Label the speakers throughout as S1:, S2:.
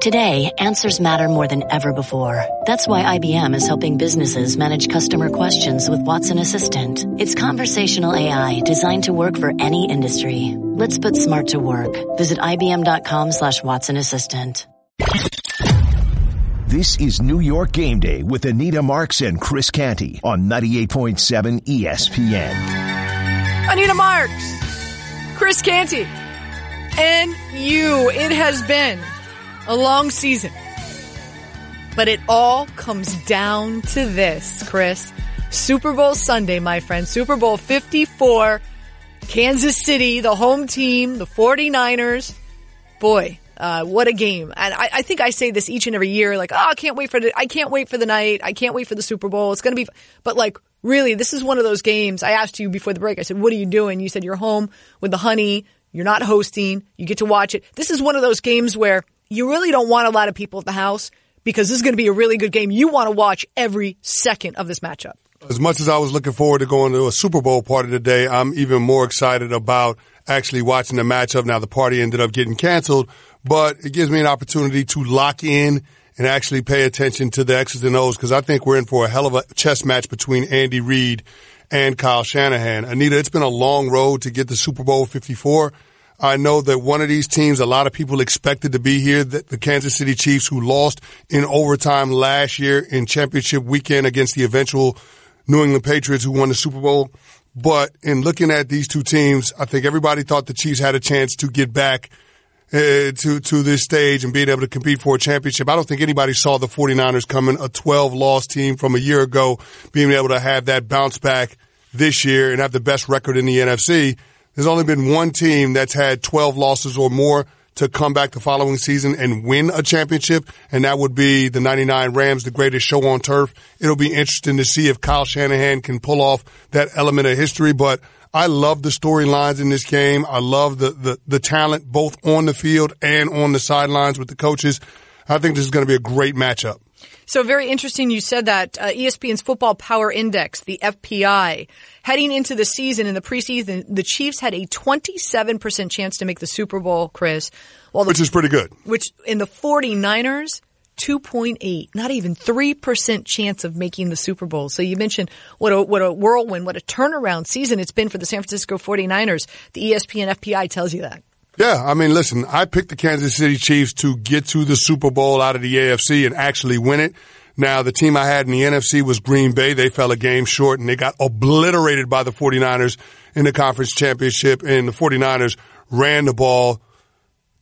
S1: Today, answers matter more than ever before. That's why IBM is helping businesses manage customer questions with Watson Assistant. It's conversational AI designed to work for any industry. Let's put smart to work. Visit IBM.com slash Watson Assistant.
S2: This is New York Game Day with Anita Marks and Chris Canty on 98.7 ESPN.
S3: Anita Marks, Chris Canty, and you. It has been a long season. But it all comes down to this, Chris. Super Bowl Sunday, my friend. Super Bowl 54. Kansas City, the home team, the 49ers. Boy, uh, what a game. And I, I, think I say this each and every year, like, oh, I can't wait for the, I can't wait for the night. I can't wait for the Super Bowl. It's going to be, but like, really, this is one of those games. I asked you before the break. I said, what are you doing? You said you're home with the honey. You're not hosting. You get to watch it. This is one of those games where you really don't want a lot of people at the house because this is going to be a really good game. You want to watch every second of this matchup.
S4: As much as I was looking forward to going to a Super Bowl party today, I'm even more excited about actually watching the matchup. Now the party ended up getting canceled, but it gives me an opportunity to lock in and actually pay attention to the X's and O's because I think we're in for a hell of a chess match between Andy Reid and Kyle Shanahan. Anita, it's been a long road to get to Super Bowl 54. I know that one of these teams, a lot of people expected to be here, the Kansas City Chiefs, who lost in overtime last year in championship weekend against the eventual New England Patriots, who won the Super Bowl. But in looking at these two teams, I think everybody thought the Chiefs had a chance to get back uh, to to this stage and being able to compete for a championship. I don't think anybody saw the 49ers coming, a 12 loss team from a year ago, being able to have that bounce back this year and have the best record in the NFC. There's only been one team that's had 12 losses or more to come back the following season and win a championship, and that would be the 99 Rams, the greatest show on turf. It'll be interesting to see if Kyle Shanahan can pull off that element of history, but I love the storylines in this game. I love the, the, the talent both on the field and on the sidelines with the coaches. I think this is going to be a great matchup.
S3: So very interesting you said that. Uh, ESPN's Football Power Index, the FPI, heading into the season in the preseason, the Chiefs had a 27% chance to make the Super Bowl, Chris.
S4: Well, the, which is pretty good.
S3: Which in the 49ers, 2.8, not even 3% chance of making the Super Bowl. So you mentioned what a, what a whirlwind, what a turnaround season it's been for the San Francisco 49ers. The ESPN FPI tells you that.
S4: Yeah, I mean, listen, I picked the Kansas City Chiefs to get to the Super Bowl out of the AFC and actually win it. Now, the team I had in the NFC was Green Bay. They fell a game short and they got obliterated by the 49ers in the conference championship and the 49ers ran the ball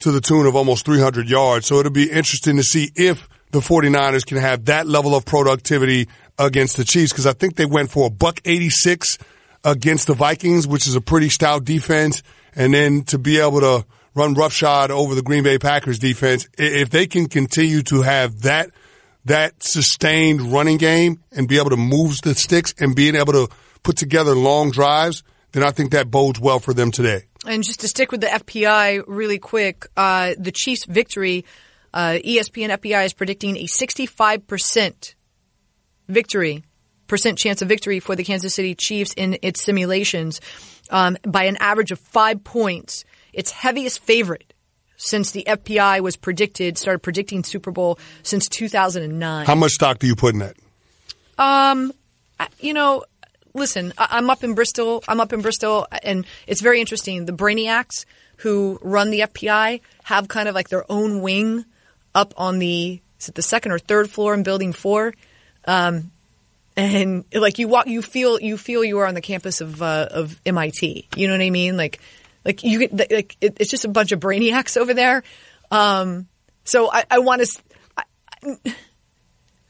S4: to the tune of almost 300 yards. So it'll be interesting to see if the 49ers can have that level of productivity against the Chiefs because I think they went for a buck 86 against the Vikings, which is a pretty stout defense and then to be able to run roughshod over the Green Bay Packers defense, if they can continue to have that that sustained running game and be able to move the sticks and being able to put together long drives, then I think that bodes well for them today.
S3: And just to stick with the FPI really quick, uh, the Chiefs' victory, uh, ESPN FPI is predicting a 65% victory, percent chance of victory for the Kansas City Chiefs in its simulations um, by an average of five points. Its heaviest favorite since the FPI was predicted, started predicting Super Bowl since 2009.
S4: How much stock do you put in that?
S3: Um, you know, listen, I'm up in Bristol. I'm up in Bristol, and it's very interesting. The Brainiacs who run the FPI have kind of like their own wing up on the is it the second or third floor in Building Four. Um, and like you walk, you feel you feel you are on the campus of uh, of MIT. You know what I mean? Like like you get like it, it's just a bunch of brainiacs over there. Um, so I, I want to. I,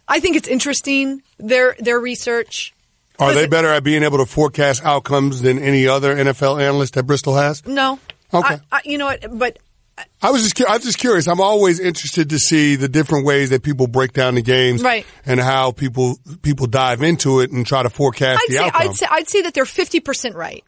S3: I think it's interesting their their research.
S4: Are they better at being able to forecast outcomes than any other NFL analyst that Bristol has?
S3: No.
S4: Okay.
S3: I, I, you know what? But
S4: I was just I was just curious. I'm always interested to see the different ways that people break down the games,
S3: right.
S4: and how people people dive into it and try to forecast
S3: I'd
S4: the
S3: say,
S4: outcome.
S3: I'd say I'd say that they're 50 percent right.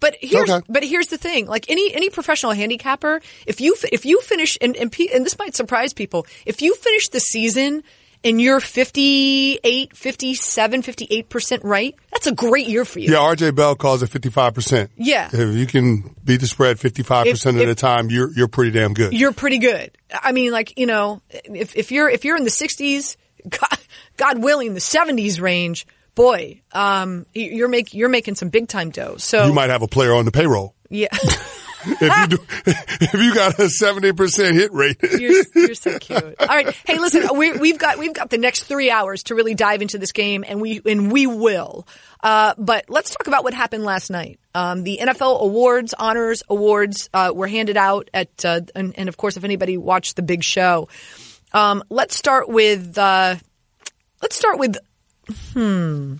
S3: But here's
S4: Okay.
S3: but here's the thing: like any any professional handicapper, if you if you finish and and, and this might surprise people, if you finish the season and you're 58, 57, 58% right, that's a great year for you.
S4: Yeah, RJ Bell calls it 55%.
S3: Yeah.
S4: If you can beat the spread 55%
S3: If-
S4: of
S3: if-
S4: the time, you're, you're pretty damn good.
S3: You're pretty good. I mean, like, you know, if, if you're, if you're in the 60s, God, God willing, the 70s range, boy, um, you're make, you're making some big time dough. So,
S4: You might have a player on the payroll.
S3: yeah.
S4: If you do, if you got a 70% hit rate.
S3: You're, you're so cute. All right. Hey, listen, we, we've got we've got the next three hours to really dive into this game, and we and we will. Uh, but let's talk about what happened last night. Um, the NFL awards, honors awards, uh, were handed out at, uh, and, and of course, if anybody watched the big show, um, let's start with uh, let's start with hmm.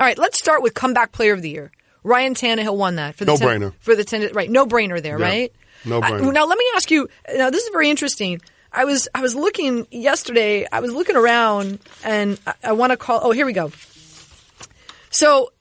S3: All right, let's start with comeback player of the year. Ryan Tannehill won that for the
S4: No-brainer.
S3: for the ten, right no brainer there
S4: Yeah.
S3: right
S4: No-brainer.
S3: I- now let me ask you. Now this is very interesting. I was I was looking yesterday. I was looking around, and I, I want to call. Oh, here we go. So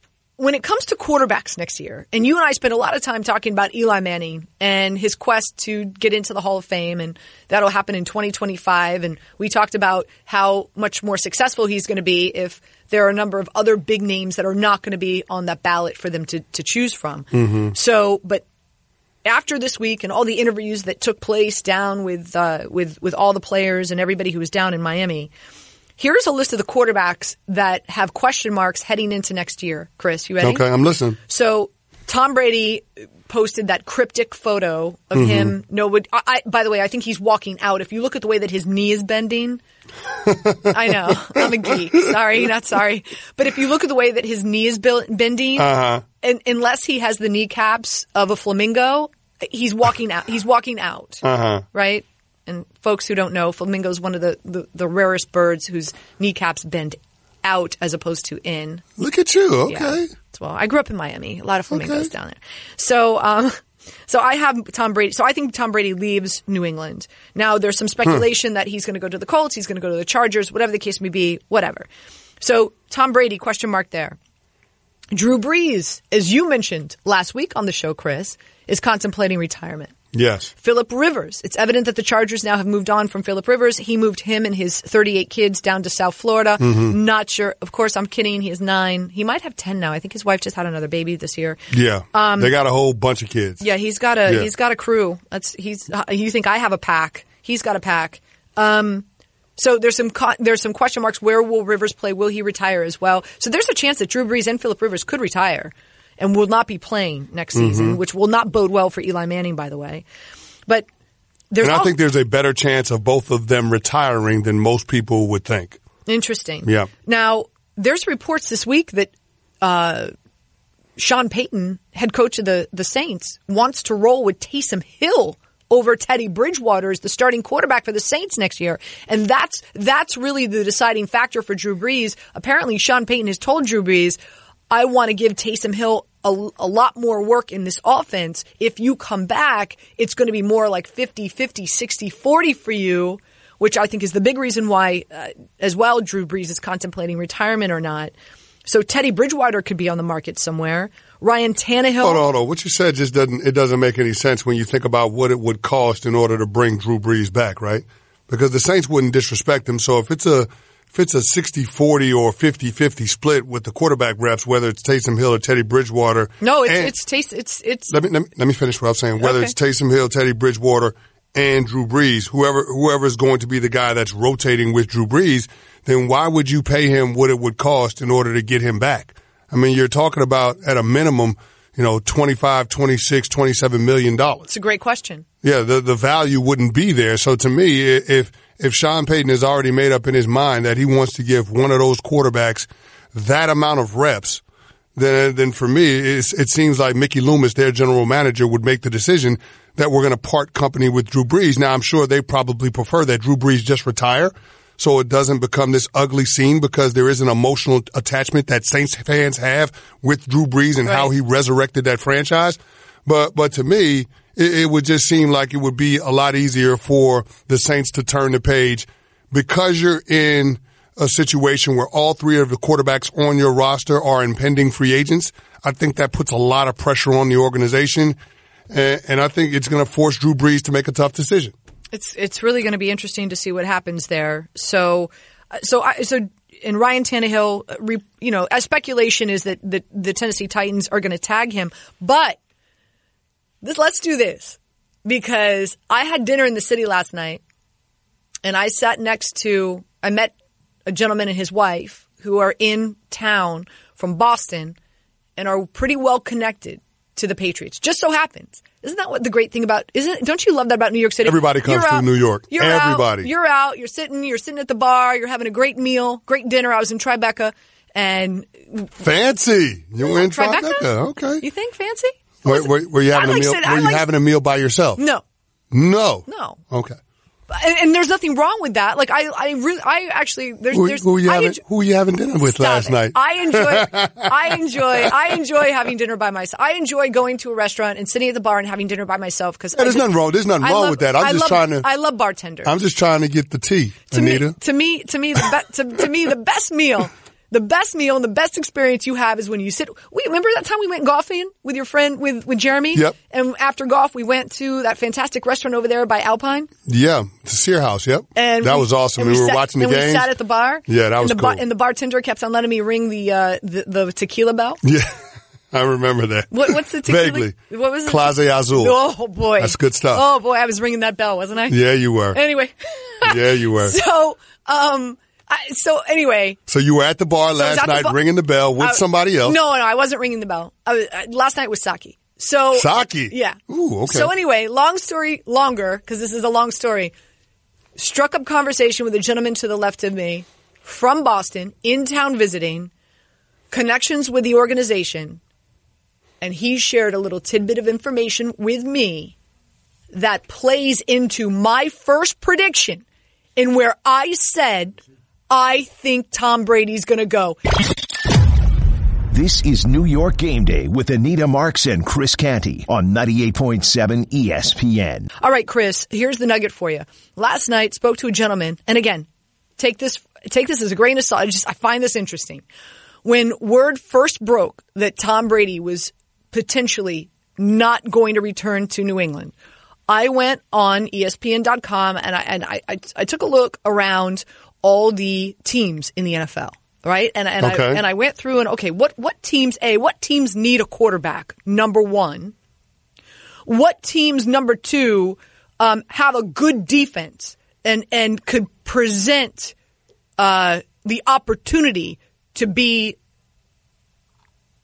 S3: when it comes to quarterbacks next year, and you and I spent a lot of time talking about Eli Manning and his quest to get into the Hall of Fame, and that'll happen in 2025. And we talked about how much more successful he's going to be if there are a number of other big names that are not going to be on that ballot for them to, to choose from. So, but after this week and all the interviews that took place down with uh, with with all the players and everybody who was down in Miami, here's a list of the quarterbacks that have question marks heading into next year. Chris, you ready?
S4: Okay, I'm listening.
S3: So Tom Brady posted that cryptic photo of
S4: Mm-hmm.
S3: him. No, would I, I, by the way, I think he's walking out. If you look at the way that his knee is bending, I know I'm a geek. Sorry, not sorry. But if you look at the way that his knee is bending,
S4: Uh-huh.
S3: and unless he has the kneecaps of a flamingo, he's walking out. He's walking out.
S4: Uh-huh.
S3: Right. And folks who don't know, flamingo is one of the, the, the rarest birds whose kneecaps bend out as opposed to in.
S4: Look at you. Okay.
S3: Yeah. Well, I grew up in Miami. A lot of flamingos
S4: Okay.
S3: down there. So, um, so I have Tom Brady. So I think Tom Brady leaves New England. Now there's some speculation that he's going to go to the Colts. He's going to go to the Chargers. Whatever the case may be. Whatever. So Tom Brady question mark there. Drew Brees, as you mentioned last week on the show, Chris, is contemplating retirement.
S4: Yes.
S3: Philip Rivers. It's evident that the Chargers now have moved on from Philip Rivers. He moved him and his 38 kids down to South Florida.
S4: Mm-hmm.
S3: Not sure. Of course, I'm kidding. He has nine. He might have 10 now. I think his wife just had another baby this year.
S4: Yeah. they got a whole bunch of kids.
S3: Um, Yeah, he's got a
S4: Yeah.
S3: he's got a crew. That's he's. uh, You think I have a pack? He's got a pack. Um, so there's some co- there's some question marks. Where will Rivers play? Will he retire as well? So there's a chance that Drew Brees and Philip Rivers could retire and will not be playing next
S4: Mm-hmm.
S3: season, which will not bode well for Eli Manning, by the way. But there's
S4: And I think there's a better chance of both of them retiring than most people would think.
S3: Interesting.
S4: Yeah.
S3: Now, there's reports this week that uh, Sean Payton, head coach of the, the Saints, wants to roll with Taysom Hill over Teddy Bridgewater as the starting quarterback for the Saints next year. And that's that's really the deciding factor for Drew Brees. Apparently, Sean Payton has told Drew Brees, I want to give Taysom Hill a, a lot more work in this offense. If you come back, it's going to be more like 50, 50, 60, 40 for you which I think is the big reason why, uh, as well, Drew Brees is contemplating retirement or not. So Teddy Bridgewater could be on the market somewhere. Ryan Tannehill.
S4: Hold on, hold on. What you said just doesn't it doesn't make any sense when you think about what it would cost in order to bring Drew Brees back, right? Because the Saints wouldn't disrespect him. So if it's a if it's a 60-40 or 50-50 split with the quarterback reps, whether it's Taysom Hill or Teddy Bridgewater.
S3: No, it's
S4: and-
S3: it's taste. It's it's.
S4: let me, let me let me finish what I'm saying. Whether
S3: Okay.
S4: it's Taysom Hill, Teddy Bridgewater, and Drew Brees, whoever whoever is going to be the guy that's rotating with Drew Brees, then why would you pay him what it would cost in order to get him back? I mean, you're talking about at a minimum, you know, 25, 26, 27 million dollars.
S3: It's a great question.
S4: Yeah, the the value wouldn't be there. So to me, if if Sean Payton has already made up in his mind that he wants to give one of those quarterbacks that amount of reps, then then for me, it seems like Mickey Loomis, their general manager, would make the decision that we're going to part company with Drew Brees. Now, I'm sure they probably prefer that Drew Brees just retire. So it doesn't become this ugly scene because there is an emotional attachment that Saints fans have with Drew Brees and how he resurrected that franchise. But but to me, it, it would just seem like it would be a lot easier for the Saints to turn the page because you're in a situation where all three of the quarterbacks on your roster are impending free agents. I think that puts a lot of pressure on the organization, and, and I think it's going to force Drew Brees to make a tough decision.
S3: It's it's really going to be interesting to see what happens there. So so I, so and Ryan Tannehill, uh, you know, as speculation is that the, the Tennessee Titans are going to tag him, but this, let's do this because I had dinner in the city last night and I sat next to, I met a gentleman and his wife who are in town from Boston and are pretty well connected to the Patriots. Just so happens. Isn't that what the great thing about? Isn't don't you love that about New York City?
S4: Everybody comes
S3: out-
S4: New York.
S3: You're
S4: Everybody.
S3: Out, you're out. You're sitting. You're sitting at the bar. You're having a great meal, great dinner. I was in Tribeca, and
S4: Fancy. You were in
S3: Tribeca?
S4: Tribeca. Okay.
S3: you think fancy?
S4: Were, you
S3: I
S4: having
S3: like
S4: a meal?
S3: sit- I
S4: were you
S3: like-
S4: having a meal by yourself?
S3: No,
S4: No.
S3: no.
S4: Okay.
S3: And, and there's nothing wrong with that. Like I, I really, I actually, there's,
S4: Who,
S3: there's,
S4: who you
S3: I
S4: having?
S3: enjoy-
S4: who you having dinner with last
S3: it.
S4: night?
S3: I enjoy, I enjoy, I enjoy having dinner by myself. I enjoy going to a restaurant and sitting at the bar and having dinner by myself because
S4: Yeah, there's nothing wrong- there's nothing wrong with that. I'm just trying to-
S3: I love bartenders.
S4: I'm just trying to get the tea,
S3: to
S4: Anita.
S3: me, to me, to me, the be- to, to me, the best meal, the best meal and the best experience you have is when you sit. We remember that time we went golfing with your friend with with Jeremy.
S4: Yep.
S3: And after golf, we went to that fantastic restaurant over there by Alpine.
S4: yeah, the Sear House. Yep.
S3: And
S4: that
S3: we-
S4: was awesome.
S3: and
S4: We, were
S3: sat-
S4: watching the
S3: and
S4: games.
S3: We sat at the bar.
S4: Yeah, that
S3: and
S4: was
S3: the bar-
S4: cool.
S3: and the bartender kept on letting me ring the uh, the, the tequila bell.
S4: Yeah, I remember that.
S3: What, what's the tequila?
S4: Vaguely.
S3: What was it?
S4: Clase Azul.
S3: Oh boy,
S4: That's good stuff.
S3: Oh boy, I was ringing that bell, wasn't I?
S4: Yeah, you were.
S3: Anyway.
S4: Yeah, you were.
S3: So, um, I, so anyway,
S4: So you were at the bar
S3: I
S4: last
S3: the
S4: night,
S3: bar-
S4: ringing the bell with
S3: I-
S4: somebody else.
S3: No, no, I wasn't ringing the bell. I was, uh, last night was Saki. So
S4: Saki?
S3: Yeah.
S4: Ooh, okay.
S3: So anyway, long story longer because this is a long story. Struck up conversation with a gentleman to the left of me from Boston, in town visiting, connections with the organization, and he shared a little tidbit of information with me that plays into my first prediction in where I said I think Tom Brady's going to go.
S2: This is New York Game Day with Anita Marks and Chris Canty on 98.7 ESPN.
S3: All right, Chris, here's the nugget for you. Last night spoke to a gentleman, and again, take this take this as a grain of salt. I just I find this interesting. When word first broke that Tom Brady was potentially not going to return to New England, I went on ESPN.com and I and I, I, I took a look around all the teams in the NFL. Right, and and
S4: Okay.
S3: I and I went through and okay, what what teams a what teams need a quarterback? Number one, what teams number two um, have a good defense and and could present uh, the opportunity to be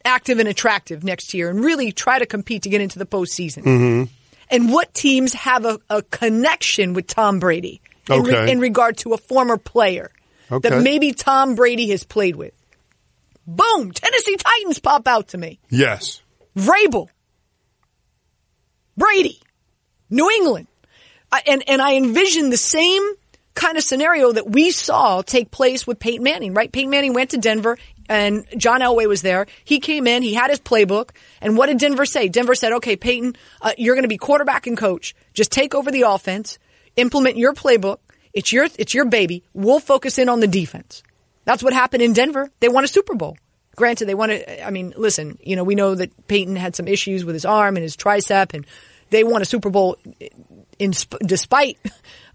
S3: active and attractive next year and really try to compete to get into the postseason. And what teams have a, a connection with Tom Brady in, re- in regard to a former player
S4: Okay.
S3: that maybe Tom Brady has played with? Boom! Tennessee Titans pop out to me.
S4: Yes.
S3: Vrabel, Brady, New England. I, and, and I envision the same kind of scenario that we saw take place with Peyton Manning, right? Peyton Manning went to Denver and John Elway was there. He came in, he had his playbook. And what did Denver say? Denver said, okay, Peyton, uh, you're going to be quarterback and coach. Just take over the offense, implement your playbook. It's your, it's your baby. We'll focus in on the defense. That's what happened in Denver. They won a Super Bowl. Granted, they won it. I mean, listen, you know, we know that Peyton had some issues with his arm and his tricep, and they won a Super Bowl in sp- despite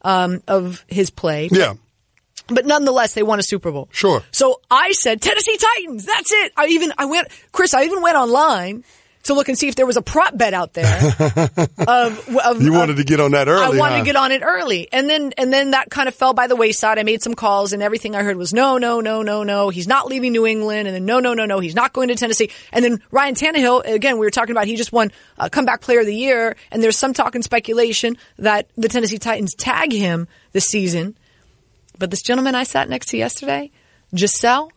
S3: um, of his play.
S4: Yeah.
S3: But nonetheless, they won a Super Bowl.
S4: Sure.
S3: So I said Tennessee Titans. That's it. I even I went, Chris. I even went online to look and see if there was a prop bet out there. of, of
S4: You
S3: of-
S4: wanted to get on that early.
S3: I wanted
S4: huh?
S3: to get on it early, and then and then that kind of fell by the wayside. I made some calls, and everything I heard was no, no, no, no, no. He's not leaving New England, and then no, no, no, no. He's not going to Tennessee. And then Ryan Tannehill, again, we were talking about he just won uh, comeback player of the year, and there's some talk and speculation that the Tennessee Titans tag him this season. But this gentleman I sat next to yesterday, Giselle,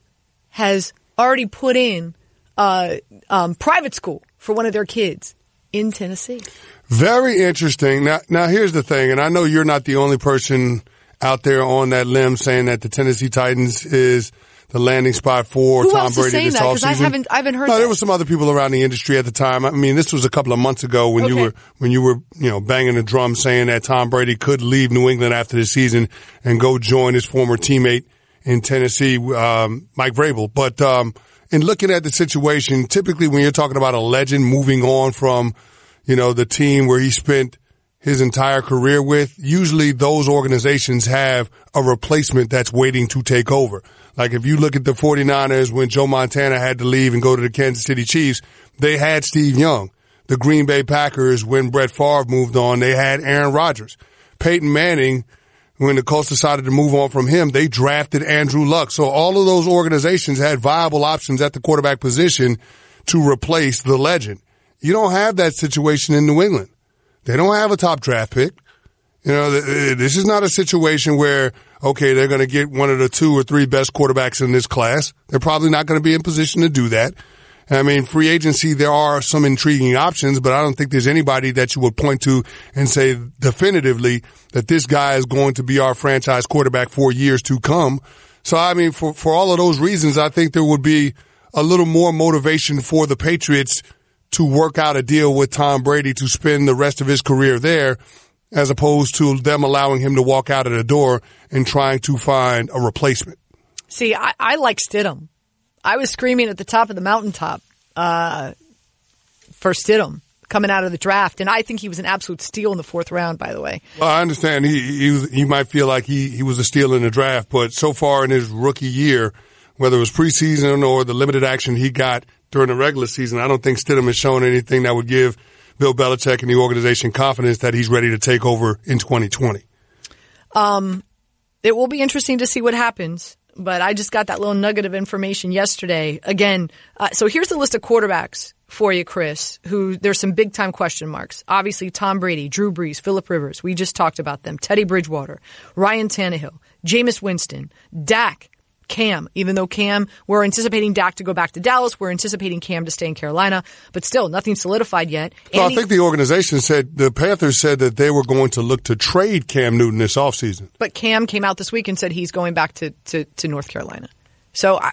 S3: has already put in uh, um, private school for one of their kids in Tennessee.
S4: Very interesting. Now, now here's the thing, and I know you're not the only person out there on that limb saying that the Tennessee Titans is the landing spot for
S3: Who
S4: Tom Brady this
S3: that? 'Cause I haven't- I haven't heard
S4: No,
S3: that.
S4: there were some other people around the industry at the time. I mean, this was a couple of months ago when you were when you were you know banging the drum saying that Tom Brady could leave New England after the season and go join his former teammate in Tennessee, um, Mike Vrabel. But um, in looking at the situation, typically when you're talking about a legend moving on from you know the team where he spent his entire career with, usually those organizations have a replacement that's waiting to take over. Like if you look at the 49ers when Joe Montana had to leave and go to the Kansas City Chiefs, they had Steve Young. The Green Bay Packers when Brett Favre moved on, they had Aaron Rodgers. Peyton Manning, when the Colts decided to move on from him, they drafted Andrew Luck. So all of those organizations had viable options at the quarterback position to replace the legend. You don't have that situation in New England. They don't have a top draft pick. You know, this is not a situation where, okay, they're going to get one of the two or three best quarterbacks in this class. They're probably not going to be in position to do that. I mean, free agency, there are some intriguing options, but I don't think there's anybody that you would point to and say definitively that this guy is going to be our franchise quarterback for years to come. So, I mean, for, for all of those reasons, I think there would be a little more motivation for the Patriots to work out a deal with Tom Brady to spend the rest of his career there as opposed to them allowing him to walk out of the door and trying to find a replacement.
S3: See, I, I like Stidham. I was screaming at the top of the mountaintop uh, for Stidham coming out of the draft, and I think he was an absolute steal in the fourth round. By the way,
S4: well, I understand he he, was, he might feel like he he was a steal in the draft, but so far in his rookie year, whether it was preseason or the limited action he got during the regular season. I don't think Stidham has shown anything that would give Bill Belichick and the organization confidence that he's ready to take over in 2020.
S3: Um, it will be interesting to see what happens. But I just got that little nugget of information yesterday. Again, uh, so here's the list of quarterbacks for you, Chris, who there's some big time question marks. Obviously, Tom Brady, Drew Brees, Philip Rivers. We just talked about them. Teddy Bridgewater, Ryan Tannehill, Jameis Winston, Dak, Cam, even though Cam, we're anticipating Dak to go back to Dallas. We're anticipating Cam to stay in Carolina, but still nothing solidified yet.
S4: Well, I think the organization said, the Panthers said that they were going to look to trade Cam Newton this offseason.
S3: But Cam came out this week and said he's going back to, to, to North Carolina. So, I,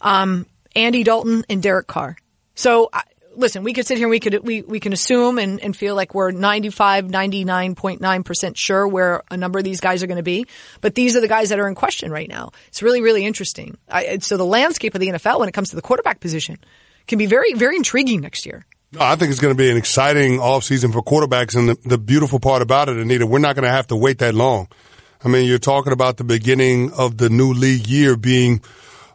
S3: um, Andy Dalton and Derek Carr. So listen, we could sit here and we could, we, we can assume and, and feel like we're 95, 99.9% sure where a number of these guys are going to be. But these are the guys that are in question right now. It's really, really interesting. I, so the landscape of the NFL when it comes to the quarterback position can be very, very intriguing next year.
S4: I think it's going to be an exciting offseason for quarterbacks. And the, the beautiful part about it, Anita, we're not going to have to wait that long. I mean, you're talking about the beginning of the new league year being –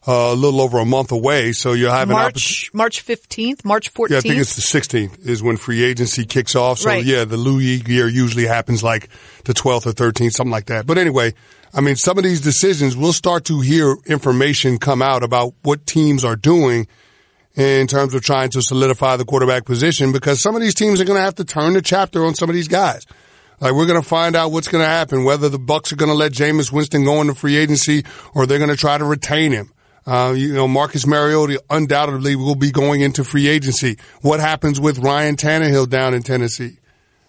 S4: uh, a little over a month away. So you'll have
S3: March, March 15th, March 14th.
S4: Yeah, I think it's the 16th is when free agency kicks off. So
S3: right.
S4: yeah, the Louis year usually happens like the 12th or 13th, something like that. But anyway, I mean, some of these decisions, we'll start to hear information come out about what teams are doing in terms of trying to solidify the quarterback position because some of these teams are going to have to turn the chapter on some of these guys. Like we're going to find out what's going to happen, whether the Bucks are going to let Jameis Winston go into free agency or they're going to try to retain him. Uh, you know, Marcus Mariota undoubtedly will be going into free agency. What happens with Ryan Tannehill down in Tennessee?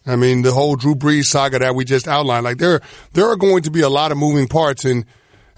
S4: I mean, the whole Drew Brees saga that we just outlined. Like there, there are going to be a lot of moving parts, and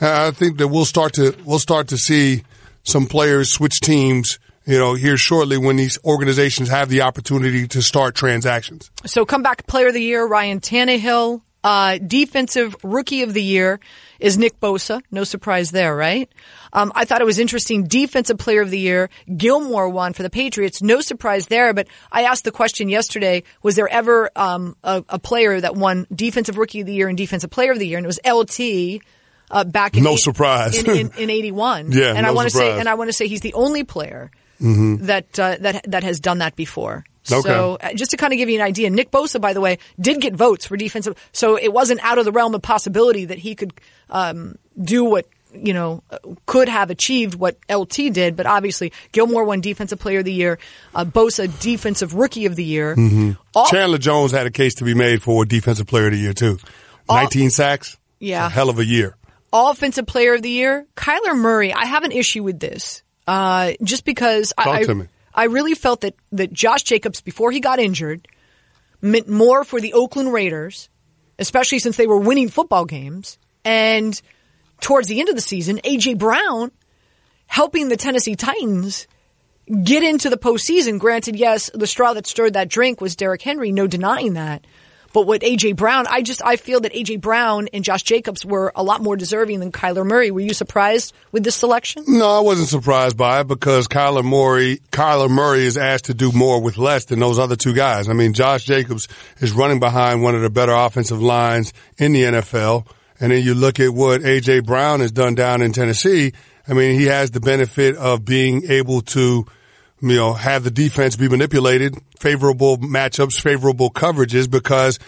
S4: I think that we'll start to we'll start to see some players switch teams. You know, here shortly when these organizations have the opportunity to start transactions.
S3: So, come back, player of the year, Ryan Tannehill. Uh, defensive rookie of the year is Nick Bosa. No surprise there, right? Um, I thought it was interesting. Defensive player of the year, Gilmore won for the Patriots. No surprise there, but I asked the question yesterday, was there ever, um, a, a, player that won defensive rookie of the year and defensive player of the year? And it was LT. Uh, back in
S4: no
S3: eight,
S4: surprise
S3: in, in, in, 81
S4: yeah
S3: and
S4: no
S3: I want to
S4: say
S3: and I want to say he's the only player
S4: mm-hmm.
S3: that uh, that that has done that before
S4: Okay.
S3: So uh, just to kind of give you an idea, Nick Bosa, by the way, did get votes for defensive. So it wasn't out of the realm of possibility that he could um, do what you know could have achieved what LT did. But obviously, Gilmore won Defensive Player of the Year, uh, Bosa Defensive Rookie of the Year.
S4: Mm-hmm. All- Chandler Jones had a case to be made for Defensive Player of the Year too. All- 19 sacks.
S3: Yeah,
S4: hell of a year.
S3: All Offensive Player of the Year, Kyler Murray. I have an issue with this, uh, just because
S4: Talk
S3: I.
S4: to me.
S3: I really felt that, that Josh Jacobs, before he got injured, meant more for the Oakland Raiders, especially since they were winning football games. And towards the end of the season, A.J. Brown helping the Tennessee Titans get into the postseason. Granted, yes, the straw that stirred that drink was Derrick Henry, no denying that. But what AJ Brown, I just I feel that AJ Brown and Josh Jacobs were a lot more deserving than Kyler Murray. Were you surprised with this selection?
S4: No, I wasn't surprised by it because Kyler Murray, Kyler Murray is asked to do more with less than those other two guys. I mean, Josh Jacobs is running behind one of the better offensive lines in the NFL. And then you look at what AJ Brown has done down in Tennessee. I mean, he has the benefit of being able to, you know, have the defense be manipulated, favorable matchups, favorable coverages because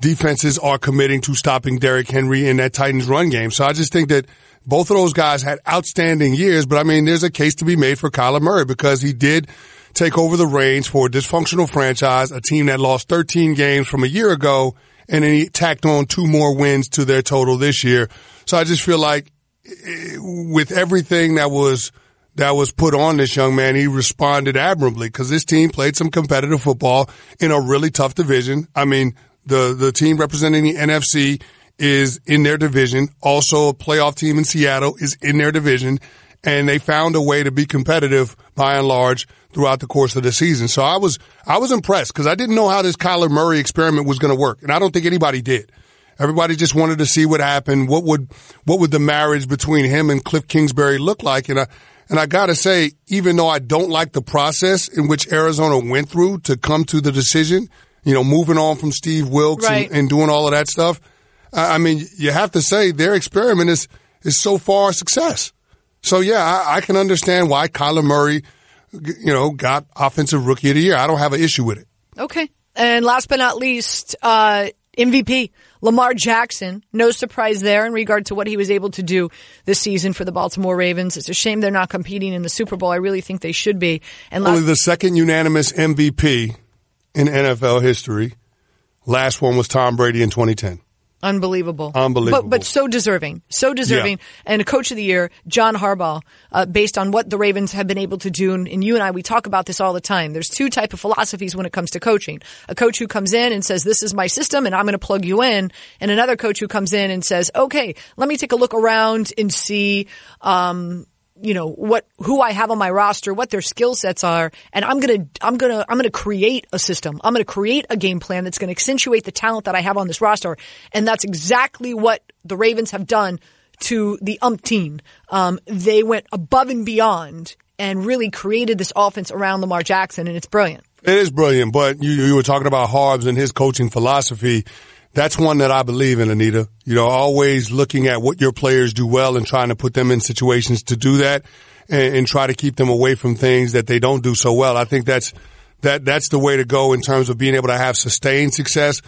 S4: defenses are committing to stopping Derrick Henry in that Titans run game. So I just think that both of those guys had outstanding years, but I mean, there's a case to be made for Kyler Murray because he did take over the reins for a dysfunctional franchise, a team that lost 13 games from a year ago, and then he tacked on two more wins to their total this year. So I just feel like eh, with everything that was that was put on this young man, he responded admirably because this team played some competitive football in a really tough division. I mean, the the team representing the NFC is in their division. Also, a playoff team in Seattle is in their division, and they found a way to be competitive by and large throughout the course of the season. So I was I was impressed because I didn't know how this Kyler Murray experiment was going to work, and I don't think anybody did. Everybody just wanted to see what happened. What would what would the marriage between him and Cliff Kingsbury look like? And I and I got to say, even though I don't like the process in which Arizona went through to come to the decision, you know, moving on from Steve Wilks
S3: Right.
S4: and, and doing all of that stuff, I I mean, you have to say their experiment is is so far a success. So yeah, I, I can understand why Kyler Murray, you know, got offensive rookie of the year. I don't have an issue with it.
S3: Okay. And last but not least, uh, MVP Lamar Jackson. No surprise there in regard to what he was able to do this season for the Baltimore Ravens. It's a shame they're not competing in the Super Bowl. I really think they should be. And
S4: Only
S3: last,
S4: the second unanimous MVP in NFL history. Last one was Tom Brady in 2010.
S3: Unbelievable.
S4: Unbelievable.
S3: But, but so deserving. So deserving. And a coach of the year, John Harbaugh, uh, based on what the Ravens have been able to do. And, and you and I, we talk about this all the time. There's two type of philosophies when it comes to coaching. A coach who comes in and says, this is my system and I'm going to plug you in. And another coach who comes in and says, okay, let me take a look around and see, um, you know what who I have on my roster, what their skill sets are, and I'm gonna I'm gonna I'm gonna create a system. I'm gonna create a game plan that's gonna accentuate the talent that I have on this roster, and that's exactly what the Ravens have done to the umpteen. Um, they went above and beyond and really created this offense around Lamar Jackson, and it's brilliant.
S4: It is brilliant, but you, you were talking about Harbs and his coaching philosophy. That's one that I believe in, Anita. You know, always looking at what your players do well and trying to put them in situations to do that and, and try to keep them away from things that they don't do so well. I think that's, that, that's the way to go in terms of being able to have sustained success.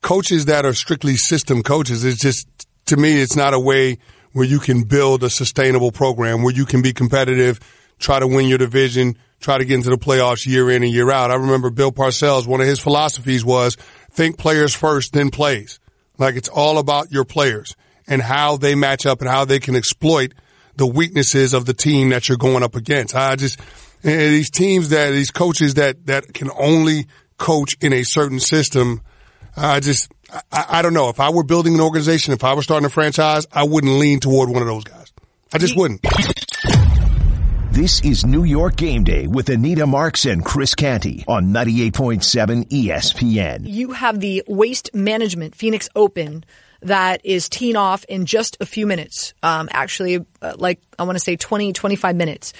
S4: Coaches that are strictly system coaches, it's just, to me, it's not a way where you can build a sustainable program where you can be competitive, try to win your division, try to get into the playoffs year in and year out. I remember Bill Parcells, one of his philosophies was think players first, then plays. Like it's all about your players and how they match up and how they can exploit the weaknesses of the team that you're going up against. I just, these teams that, these coaches that, that can only coach in a certain system, I just, I, I don't know. If I were building an organization, if I were starting a franchise, I wouldn't lean toward one of those guys. I just wouldn't.
S2: This is New York Game Day with Anita Marks and Chris Canty on 98.7 ESPN.
S3: you have the Waste Management Phoenix Open that is teeing off in just a few minutes. Um, actually, uh, like I want to say 20, 25 minutes.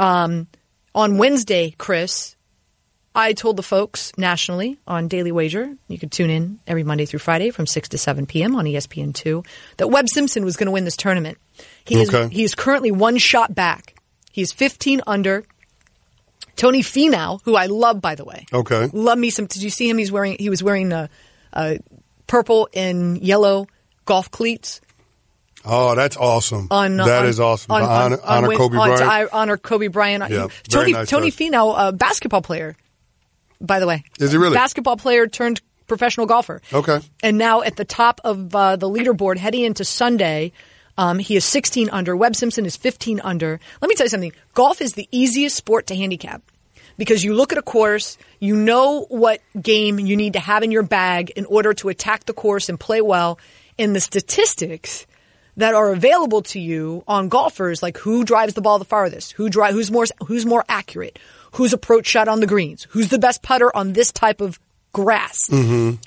S3: Um, on Wednesday, Chris, I told the folks nationally on Daily Wager, you could tune in every Monday through Friday from 6 to 7 p.m. on E ESPN2, that Webb Simpson was going to win this tournament. He is,
S4: Okay.
S3: he is currently one shot back. He's 15 under. Tony Finau, who I love, by the way.
S4: Okay.
S3: Love me some. Did you see him? He's wearing he was wearing uh, uh, purple and yellow golf cleats
S4: Oh, that's awesome.
S3: on
S4: That
S3: on,
S4: is awesome.
S3: on, on,
S4: honor,
S3: on
S4: honor
S3: Win-
S4: Kobe Bryant.
S3: I- honor Kobe Bryant.
S4: Yeah,
S3: Tony
S4: nice
S3: Tony
S4: touch.
S3: Finau, a basketball player, by the way.
S4: Is he really?
S3: basketball player turned professional golfer?
S4: Okay.
S3: and now at the top of uh, the leaderboard heading into Sunday. Um, he is 16 under. Webb Simpson is 15 under. Let me tell you something. Golf is the easiest sport to handicap because you look at a course, you know what game you need to have in your bag in order to attack the course and play well. And the statistics that are available to you on golfers, like who drives the ball the farthest, who drive, who's more, who's more accurate, who's approach shot on the greens, who's the best putter on this type of grasp.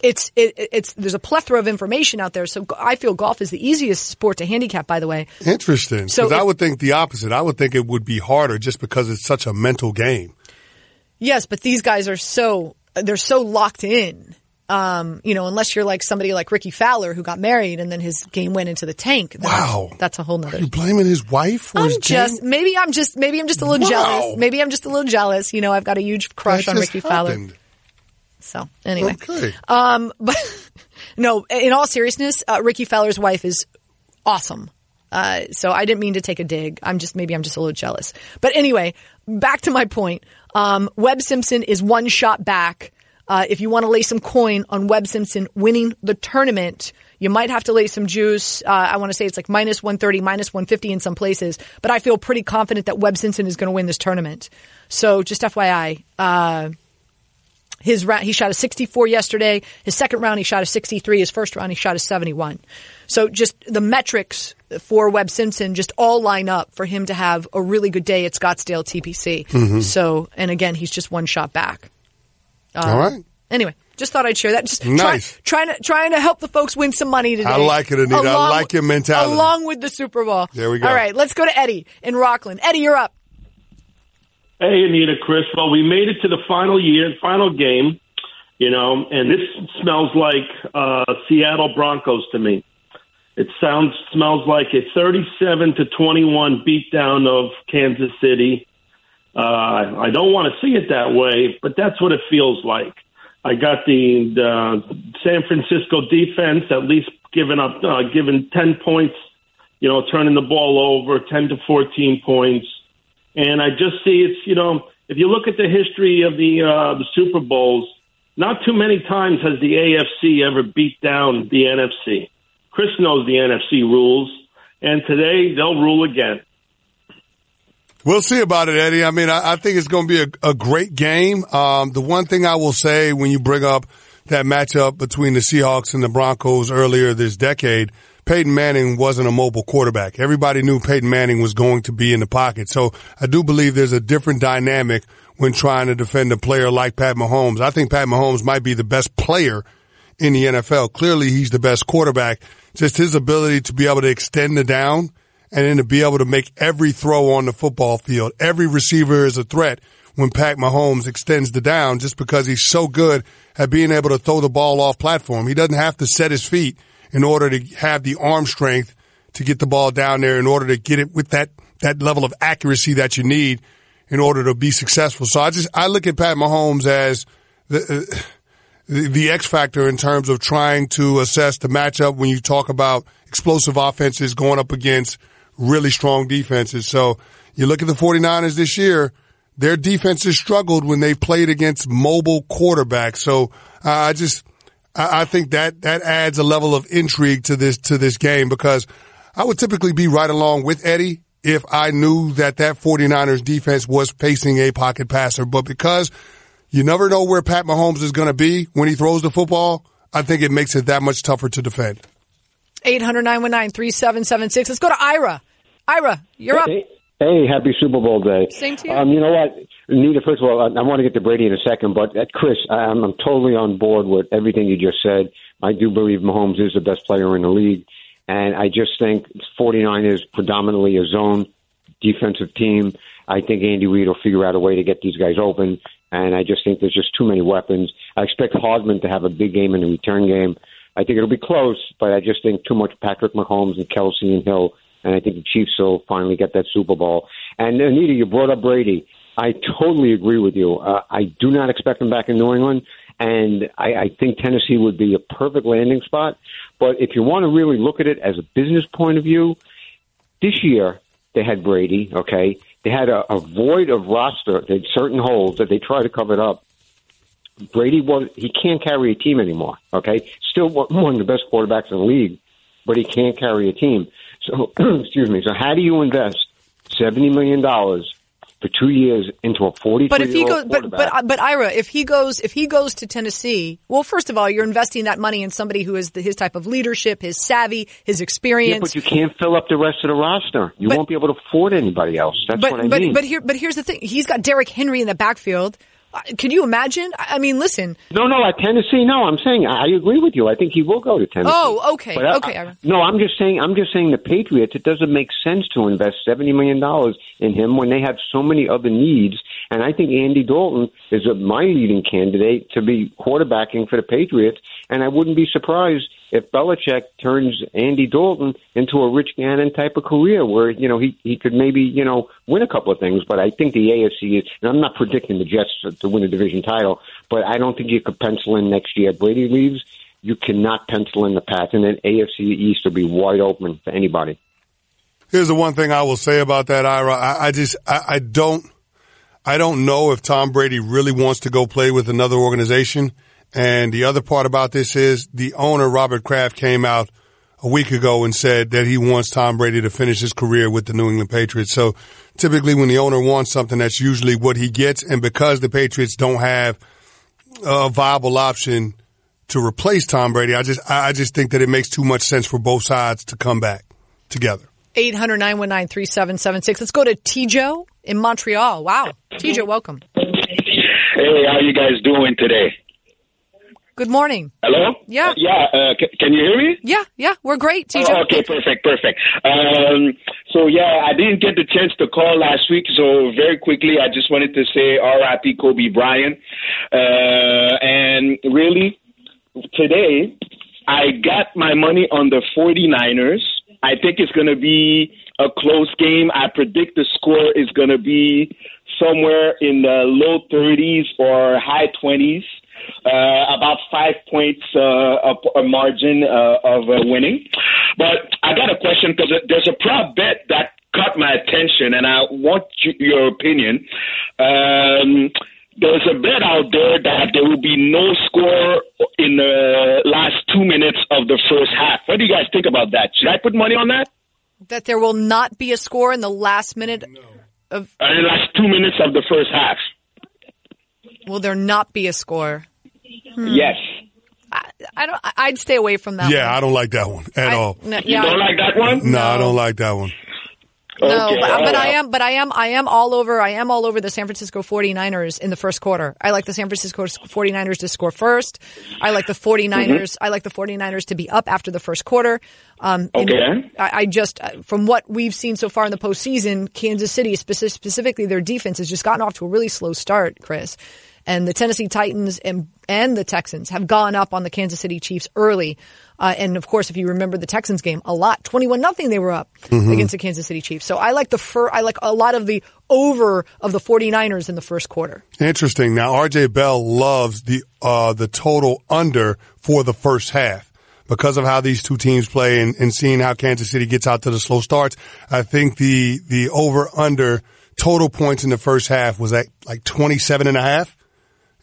S3: It's it, it's there's a plethora of information out there. So I feel golf is the easiest sport to handicap. By the way,
S4: Interesting.
S3: So
S4: Because I would think the opposite. I would think it would be harder just because it's such a mental game.
S3: yes, but these guys are so they're so locked in. Um, you know, unless you're like somebody like Rickie Fowler who got married and then his game went into the tank. then
S4: Wow.
S3: that's, that's a whole nother.
S4: You blaming his wife
S3: I'm
S4: his
S3: just
S4: game?
S3: maybe I'm just maybe I'm just a little
S4: Wow.
S3: jealous. Maybe I'm just a little jealous. You know, I've got a huge crush
S4: That
S3: on Rickie Fowler. So anyway,
S4: Okay.
S3: um, but no, in all seriousness, uh, Rickie Fowler's wife is awesome. Uh, so I didn't mean to take a dig. I'm just maybe I'm just a little jealous. But anyway, back to my point. Um, Webb Simpson is one shot back. Uh, if you want to lay some coin on Webb Simpson winning the tournament, you might have to lay some juice. Uh, I want to say it's like minus 130, minus 150 in some places, but I feel pretty confident that Webb Simpson is going to win this tournament. So just FYI, uh, his round, he shot a 64 yesterday. His second round, he shot a 63. His first round, he shot a 71. So just the metrics for Webb Simpson just all line up for him to have a really good day at Scottsdale TPC. Mm-hmm. So, and again, he's just one shot back.
S4: Uh, all right.
S3: Anyway, just thought I'd share that. Just
S4: Nice.
S3: try, trying to trying to help the folks win some money today.
S4: I like it, Anita. I like your mentality.
S3: Along with the Super Bowl.
S4: There we go.
S3: All right, let's go to Eddie in Rockland. Eddie, you're up.
S5: Hey, Anita, Chris. Well, we made it to the final year, final game, you know, and this smells like uh, Seattle Broncos to me. It sounds smells like a 37 to 21 beatdown of Kansas City. Uh, I don't want to see it that way, but that's what it feels like. I got the, the San Francisco defense at least giving up, uh, giving 10 points, you know, turning the ball over, 10 to 14 points. And I just see it's, you know, if you look at the history of the uh, the Super Bowls, not too many times has the AFC ever beat down the NFC. Chris knows the NFC rules, and today they'll rule again.
S4: We'll see about it, Eddie. I mean, I, I think it's going to be a, a great game. Um, the one thing I will say when you bring up that matchup between the Seahawks and the Broncos earlier this decade, Peyton Manning wasn't a mobile quarterback. Everybody knew Peyton Manning was going to be in the pocket. So I do believe there's a different dynamic when trying to defend a player like Pat Mahomes. I think Pat Mahomes might be the best player in the NFL. Clearly, he's the best quarterback. Just his ability to be able to extend the down and then to be able to make every throw on the football field. Every receiver is a threat when Pat Mahomes extends the down just because he's so good at being able to throw the ball off platform. He doesn't have to set his feet in order to have the arm strength to get the ball down there in order to get it with that, that level of accuracy that you need in order to be successful. So I just, I look at Pat Mahomes as the, uh, the, the X factor in terms of trying to assess the matchup when you talk about explosive offenses going up against really strong defenses. So you look at the 49ers this year, their defenses struggled when they played against mobile quarterbacks. So I just, I, I think that, that adds a level of intrigue to this, to this game because I would typically be right along with Eddie if I knew that that 49ers defense was facing a pocket passer. But because you never know where Pat Mahomes is going to be when he throws the football, I think it makes it that much tougher to defend.
S3: 800 919 3776. Let's go to Ira. Ira, you're up.
S6: Hey, hey, happy Super Bowl day.
S3: Same to you.
S6: Um, you know what, Nita? First of all, I, I want to get to Brady in a second, but uh, Chris, I'm, I'm totally on board with everything you just said. I do believe Mahomes is the best player in the league, and I just think 49 is predominantly a zone defensive team. I think Andy Reid will figure out a way to get these guys open, and I just think there's just too many weapons. I expect Hardman to have a big game in the return game. I think it'll be close, but I just think too much Patrick Mahomes and Kelce and Hill, and I think the Chiefs will finally get that Super Bowl. And Anita, you brought up Brady. I totally agree with you. Uh, I do not expect him back in New England, and I, I think Tennessee would be a perfect landing spot. But if you want to really look at it as a business point of view, this year they had Brady. Okay, they had a, a void of roster. They had certain holes that they tried to cover it up. Brady was he can't carry a team anymore. Okay, still one of the best quarterbacks in the league, but he can't carry a team. So excuse me. So how do you invest seventy million dollars for two years into a forty?
S3: But if he goes, but but but Ira, if he goes, if he goes to Tennessee, well, first of all, you're investing that money in somebody who has the, his type of leadership, his savvy, his
S6: yeah,
S3: experience.
S6: but you can't fill up the rest of the roster. You
S3: But-
S6: won't be able to afford anybody else. That's
S3: but
S6: what I
S3: but
S6: mean.
S3: but here but here's the thing: he's got Derrick Henry in the backfield, Could you imagine? I mean, listen.
S6: No, no, at Tennessee, no. I'm saying I agree with you. I think he will go to Tennessee.
S3: Oh, okay,
S6: But I-
S3: okay,
S6: I- no, I'm just saying. I'm just saying the Patriots. It doesn't make sense to invest seventy million dollars in him when they have so many other needs. And I think Andy Dalton is a, my leading candidate to be quarterbacking for the Patriots. And I wouldn't be surprised if Belichick turns Andy Dalton into a Rich Gannon type of career, where you know he he could maybe you know win a couple of things. But I think the AFC is. And I'm not predicting the Jets to, win a division title, but I don't think you could pencil in next year. Brady leaves. You cannot pencil in the Pats, and then AFC East will be wide open for anybody.
S4: Here's the one thing I will say about that, Ira. I, I just I, I don't I don't know if Tom Brady really wants to go play with another organization. And the other part about this is the owner Robert Kraft came out a week ago and said that he wants Tom Brady to finish his career with the New England Patriots. So typically when the owner wants something, that's usually what he gets. And because the Patriots don't have a viable option to replace Tom Brady, I just I I just think that it makes too much sense for both sides to come back together.
S3: 800 919 3776. Let's go to Tijo in Montreal. Wow. Tijo, welcome.
S7: Hey, how you guys doing today?
S3: Good morning.
S7: Hello?
S3: Yeah.
S7: Yeah, uh, c- can you hear me?
S3: Yeah, yeah, we're great.
S7: Oh, okay, perfect, perfect. Um, so yeah, I didn't get the chance to call last week, so very quickly, I just wanted to say R.I.P. Kobe Bryant. Uh, and really, today, I got my money on the 49ers. I think it's going to be a close game. I predict the score is going to be somewhere in the low 30s or high 20s. Uh, about five points uh, a, a margin uh, of uh, winning. But I got a question because there's a prop bet that caught my attention, and I want you, your opinion. Um, there's a bet out there that there will be no score in the last two minutes of the first half. What do you guys think about that? Should I put money on that?
S3: That there will not be a score in the last minute of.
S7: Uh, in the last two minutes of the first half.
S3: Will there not be a score?
S7: Yes.
S3: I, I don't. I- I'd stay away from that.
S4: Yeah,
S3: one.
S4: I don't like that one at
S3: I-
S4: all.
S3: no,
S7: You don't like that one?
S4: No, I don't like that one.
S3: No, but,
S7: all
S3: but I am, but I am, I am all over, I am all over the San Francisco 49ers in the first quarter. I like the San Francisco 49ers to score first. I like the 49ers,
S7: Mm-hmm.
S3: I like the 49ers to be up after the first quarter. Um,
S7: Okay.
S3: I, I just, uh, from what we've seen so far in the postseason, Kansas City, speci- specifically their defense has just gotten off to a really slow start, Chris. And the Tennessee Titans and and the Texans have gone up on the Kansas City Chiefs early. Uh, and of course, if you remember the Texans game, a lot, twenty-one nothing, they were up against the Kansas City Chiefs. So I like the fir- I like a lot of the over of the 49ers in the first quarter.
S4: Interesting. Now, RJ Bell loves the uh, the total under for the first half because of how these two teams play and, and seeing how Kansas City gets out to the slow starts. I think the the over under total points in the first half was at like 27 and a half.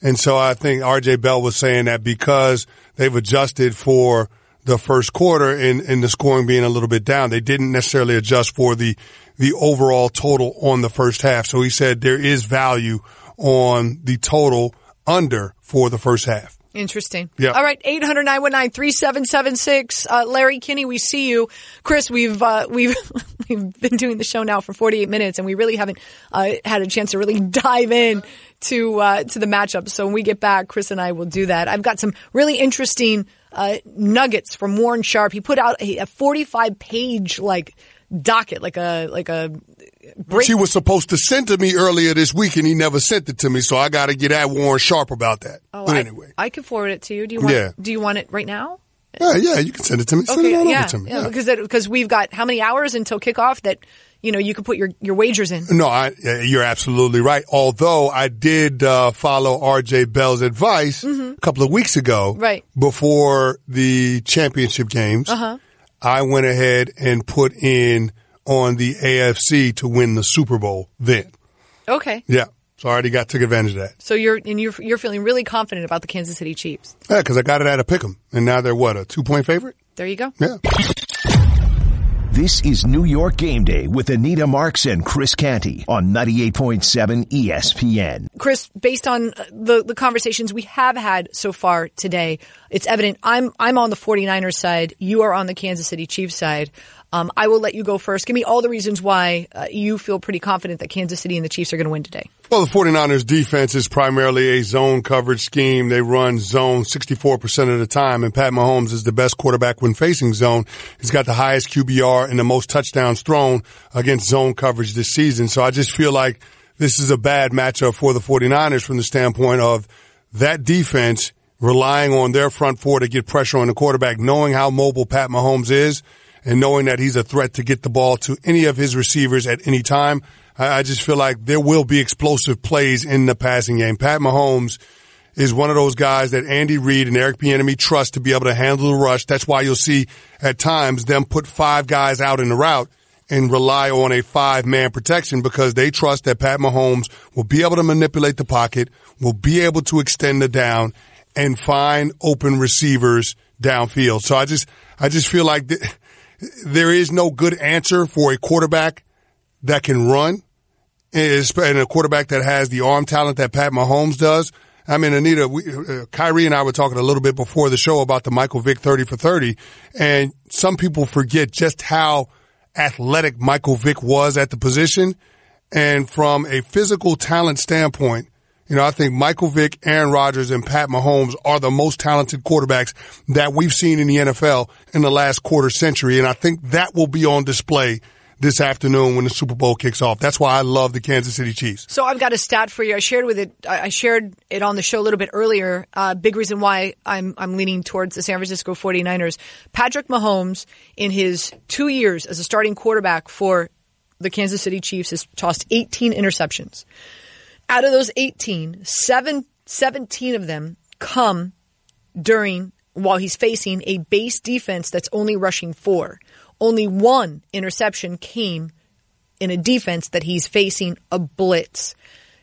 S4: And so I think RJ Bell was saying that because they've adjusted for the first quarter and, and the scoring being a little bit down, they didn't necessarily adjust for the, the overall total on the first half. So he said there is value on the total under for the first half.
S3: Interesting.
S4: Yeah.
S3: All right. 800 3776 Uh, Larry Kinney, we see you. Chris, we've, uh, we've, we've been doing the show now for 48 minutes and we really haven't, uh, had a chance to really dive in to, uh, to the matchup. So when we get back, Chris and I will do that. I've got some really interesting, uh, nuggets from Warren Sharp. He put out a, a 45 page, like, docket, like a, like a, break.
S4: She was supposed to send to me earlier this week and he never sent it to me. So I got to get at Warren Sharp about that.
S3: Oh,
S4: but
S3: I-
S4: anyway.
S3: I, can forward it to you. Do you want,
S4: Yeah.
S3: do you want it right now?
S4: Yeah, yeah, you can send it to me. Send it on
S3: yeah,
S4: over to me.
S3: yeah,
S4: Yeah.
S3: because because we've got how many hours until kickoff that you know you could put your your wagers in.
S4: No, I, you're absolutely right. Although I did uh, follow RJ Bell's advice a couple of weeks ago,
S3: Mm-hmm. Right.
S4: before the championship games,
S3: Uh-huh.
S4: I went ahead and put in on the AFC to win the Super Bowl. Then,
S3: Okay,
S4: yeah, so I already got took advantage of that.
S3: so you're and you're you're feeling really confident about the Kansas City Chiefs.
S4: Yeah, because I got it at a pick'em, and now they're what a two point favorite.
S3: There you go.
S4: Yeah.
S2: This is New York Game Day with Anita Marks and Chris Canty on 98.7 ESPN.
S3: Chris, based on uh, the, the conversations we have had so far today, it's evident I'm I'm on the 49ers side, you are on the Kansas City Chiefs side. Um, I will let you go first. Give me all the reasons why uh, you feel pretty confident that Kansas City and the Chiefs are going to win today.
S4: Well, the 49ers defense is primarily a zone coverage scheme. They run zone 64% of the time, and Pat Mahomes is the best quarterback when facing zone. He's got the highest QBR and the most touchdowns thrown against zone coverage this season. So I just feel like this is a bad matchup for the 49ers from the standpoint of that defense relying on their front four to get pressure on the quarterback, knowing how mobile Pat Mahomes is and knowing that he's a threat to get the ball to any of his receivers at any time. I, I just feel like there will be explosive plays in the passing game. Pat Mahomes is one of those guys that Andy Reid and Eric Bieniemy trust to be able to handle the rush. That's why you'll see at times them put five guys out in the route and rely on a five man protection because they trust that Pat Mahomes will be able to manipulate the pocket, will be able to extend the down and find open receivers downfield. So I just, I just feel like th- there is no good answer for a quarterback that can run and a quarterback that has the arm talent that Pat Mahomes does. I mean, Anita, we, uh, Kyrie and I were talking a little bit before the show about the Michael Vick 30 for 30. And some people forget just how athletic Michael Vick was at the position. And from a physical talent standpoint, you know, I think Michael Vick, Aaron Rodgers, and Pat Mahomes are the most talented quarterbacks that we've seen in the NFL in the last quarter century. And I think that will be on display this afternoon when the Super Bowl kicks off. That's why I love the Kansas City Chiefs.
S3: So I've got a stat for you. I shared with it. I shared it on the show a little bit earlier. Uh, big reason why I'm I'm leaning towards the San Francisco 49ers. Patrick Mahomes in his two years as a starting quarterback for the Kansas City Chiefs has tossed 18 interceptions. Out of those 18, seven, 17 of them come during while he's facing a base defense that's only rushing four. Only one interception came in a defense that he's facing a blitz.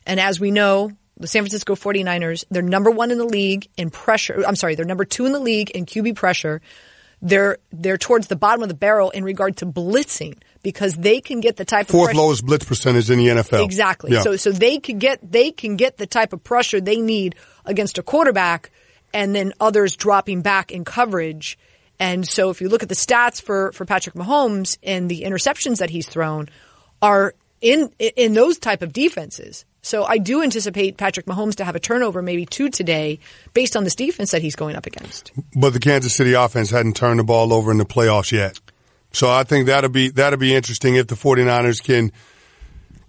S3: And as we know, the San Francisco 49ers, they're number one in the league in pressure. I'm sorry, they're number two in the league in QB pressure. They're they're towards the bottom of the barrel in regard to blitzing because they can get the type
S4: fourth
S3: of
S4: fourth lowest blitz percentage in the NFL.
S3: Exactly. Yeah. So so they can get they can get the type of pressure they need against a quarterback, and then others dropping back in coverage. And so if you look at the stats for for Patrick Mahomes and the interceptions that he's thrown are in in those type of defenses. So I do anticipate Patrick Mahomes to have a turnover, maybe two today, based on this defense that he's going up against.
S4: But the Kansas City offense hadn't turned the ball over in the playoffs yet. So I think that'll be that'll be interesting if the 49ers can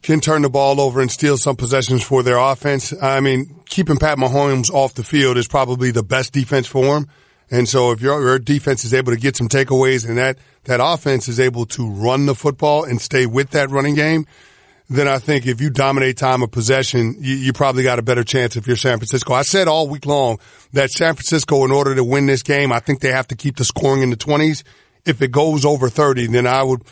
S4: can turn the ball over and steal some possessions for their offense. I mean, keeping Pat Mahomes off the field is probably the best defense for him. And so if your, your defense is able to get some takeaways and that, that offense is able to run the football and stay with that running game, then I think if you dominate time of possession, you, you, probably got a better chance if you're San Francisco. I said all week long that San Francisco, in order to win this game, I think they have to keep the scoring in the 20s. If it goes over 30, then I would,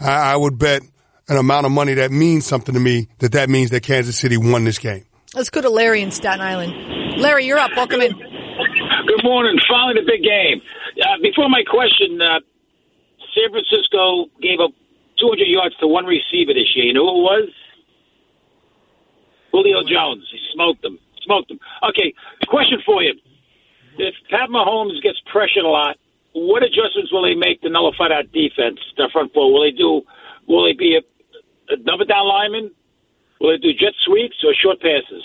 S4: I would bet an amount of money that means something to me that that means that Kansas City won this game.
S3: Let's go to Larry in Staten Island. Larry, you're up. Welcome in.
S8: Good morning. Finally, the big game. Uh, before my question, uh, San Francisco gave up 200 yards to one receiver this year. You know who it was? Julio Jones. He smoked them. Smoked them. Okay, question for you. If Pat Mahomes gets pressured a lot, what adjustments will they make to nullify that defense, the front four? Will they do? Will they be a, a double down lineman? Will they do jet sweeps or short passes?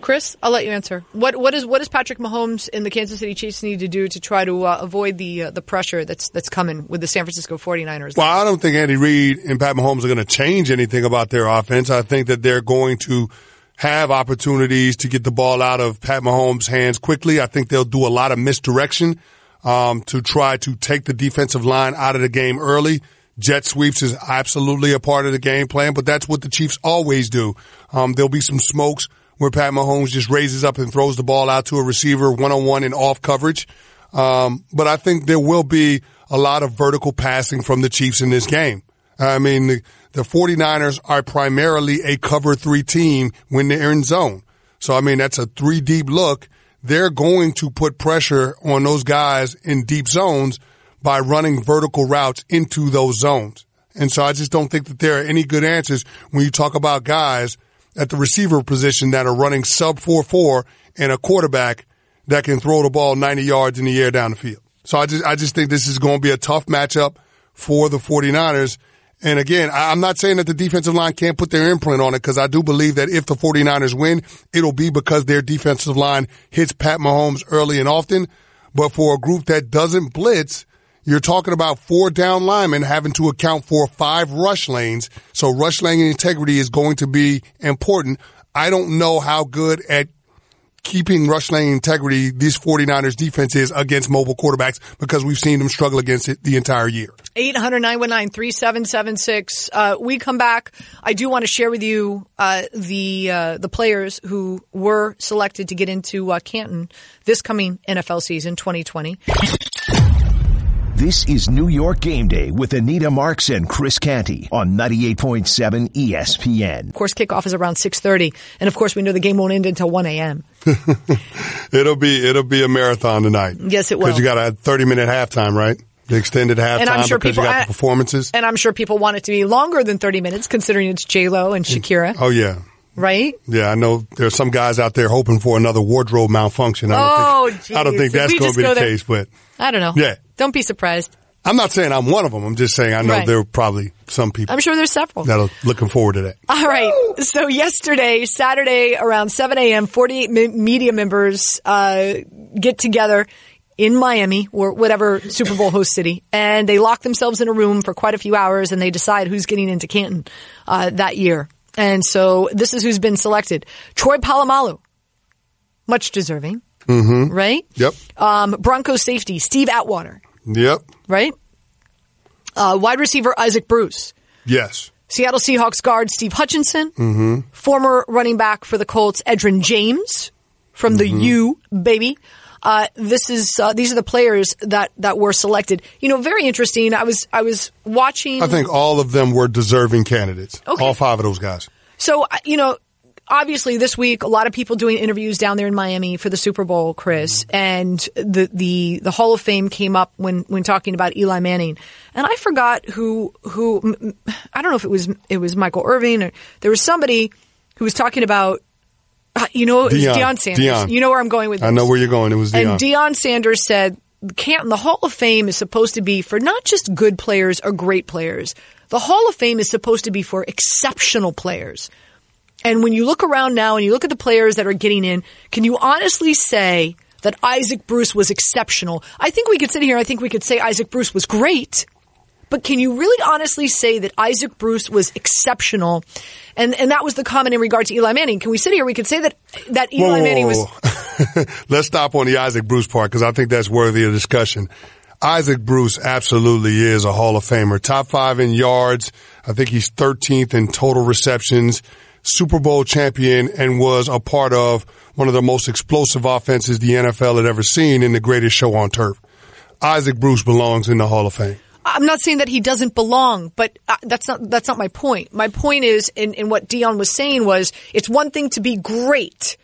S3: Chris, I'll let you answer. What what is what does Patrick Mahomes and the Kansas City Chiefs need to do to try to uh, avoid the uh, the pressure that's that's coming with the San Francisco 49ers?
S4: Well, I don't think Andy Reid and Pat Mahomes are going to change anything about their offense. I think that they're going to have opportunities to get the ball out of Pat Mahomes' hands quickly. I think they'll do a lot of misdirection um, to try to take the defensive line out of the game early. Jet sweeps is absolutely a part of the game plan, but that's what the Chiefs always do. Um, there'll be some smokes where Pat Mahomes just raises up and throws the ball out to a receiver one on one and off coverage. Um, but I think there will be a lot of vertical passing from the Chiefs in this game. I mean, the, the 49ers are primarily a cover three team when they're in zone. So, I mean, that's a three deep look. They're going to put pressure on those guys in deep zones by running vertical routes into those zones. And so I just don't think that there are any good answers when you talk about guys at the receiver position that are running sub 4-4 and a quarterback that can throw the ball 90 yards in the air down the field. So I just, I just think this is going to be a tough matchup for the 49ers. And again, I'm not saying that the defensive line can't put their imprint on it because I do believe that if the 49ers win, it'll be because their defensive line hits Pat Mahomes early and often. But for a group that doesn't blitz, you're talking about four down linemen having to account for five rush lanes. So rush lane integrity is going to be important. I don't know how good at keeping rush lane integrity this 49ers defense is against mobile quarterbacks because we've seen them struggle against it the entire year.
S3: 800-919-3776. Uh, we come back. I do want to share with you uh, the uh, the players who were selected to get into uh, Canton this coming NFL season 2020.
S2: This is New York Game Day with Anita Marks and Chris Canty on 98.7 ESPN.
S3: Of course, kickoff is around 6:30, and of course, we know the game won't end until 1 a.m.
S4: it'll be it'll be a marathon tonight.
S3: Yes, it will.
S4: Because you got a 30 minute halftime, right? The extended halftime
S3: and I'm sure
S4: because
S3: people,
S4: you got the performances.
S3: And I'm sure people want it to be longer than 30 minutes, considering it's J Lo and Shakira.
S4: Oh yeah.
S3: Right?
S4: Yeah, I know there's some guys out there hoping for another wardrobe malfunction. I don't
S3: oh,
S4: think, I don't think that's going to be the there. case, but
S3: I don't know.
S4: Yeah.
S3: Don't be surprised.
S4: I'm not saying I'm one of them. I'm just saying I know right. there are probably some people.
S3: I'm sure there's several
S4: that are looking forward to that.
S3: All right. So yesterday, Saturday, around 7 a.m., 48 media members uh, get together in Miami or whatever Super Bowl host city, and they lock themselves in a room for quite a few hours, and they decide who's getting into Canton uh, that year. And so this is who's been selected: Troy Polamalu, much deserving,
S4: mm-hmm.
S3: right?
S4: Yep.
S3: Um, Broncos safety Steve Atwater.
S4: Yep.
S3: Right. Uh, wide receiver Isaac Bruce.
S4: Yes.
S3: Seattle Seahawks guard Steve Hutchinson.
S4: Mm-hmm.
S3: Former running back for the Colts Edgerrin James from the mm-hmm. U baby. Uh, this is uh, these are the players that that were selected. You know, very interesting. I was I was watching.
S4: I think all of them were deserving candidates.
S3: Okay.
S4: All five of those guys.
S3: So uh, you know, obviously this week a lot of people doing interviews down there in Miami for the Super Bowl, Chris, and the the the Hall of Fame came up when when talking about Eli Manning, and I forgot who who I don't know if it was it was Michael Irvin or there was somebody who was talking about. Uh, you know, Deion, Deion Sanders.
S4: Deion.
S3: You know where I'm going with this.
S4: I know where you're going. It was Deion.
S3: And Deion Sanders said, the Hall of Fame is supposed to be for not just good players or great players. The Hall of Fame is supposed to be for exceptional players. And when you look around now and you look at the players that are getting in, can you honestly say that Isaac Bruce was exceptional? I think we could sit here, I think we could say Isaac Bruce was great. But can you really honestly say that Isaac Bruce was exceptional? And and that was the comment in regard to Eli Manning. Can we sit here? We could say that that Eli
S4: whoa, whoa,
S3: Manning
S4: was. Let's stop on the Isaac Bruce part because I think that's worthy of discussion. Isaac Bruce absolutely is a Hall of Famer. Top five in yards. I think he's 13th in total receptions. Super Bowl champion and was a part of one of the most explosive offenses the NFL had ever seen in the greatest show on turf. Isaac Bruce belongs in the Hall of Fame.
S3: I'm not saying that he doesn't belong, but uh, that's not that's not my point. My point is, in, in what Deion was saying was, it's one thing to be great,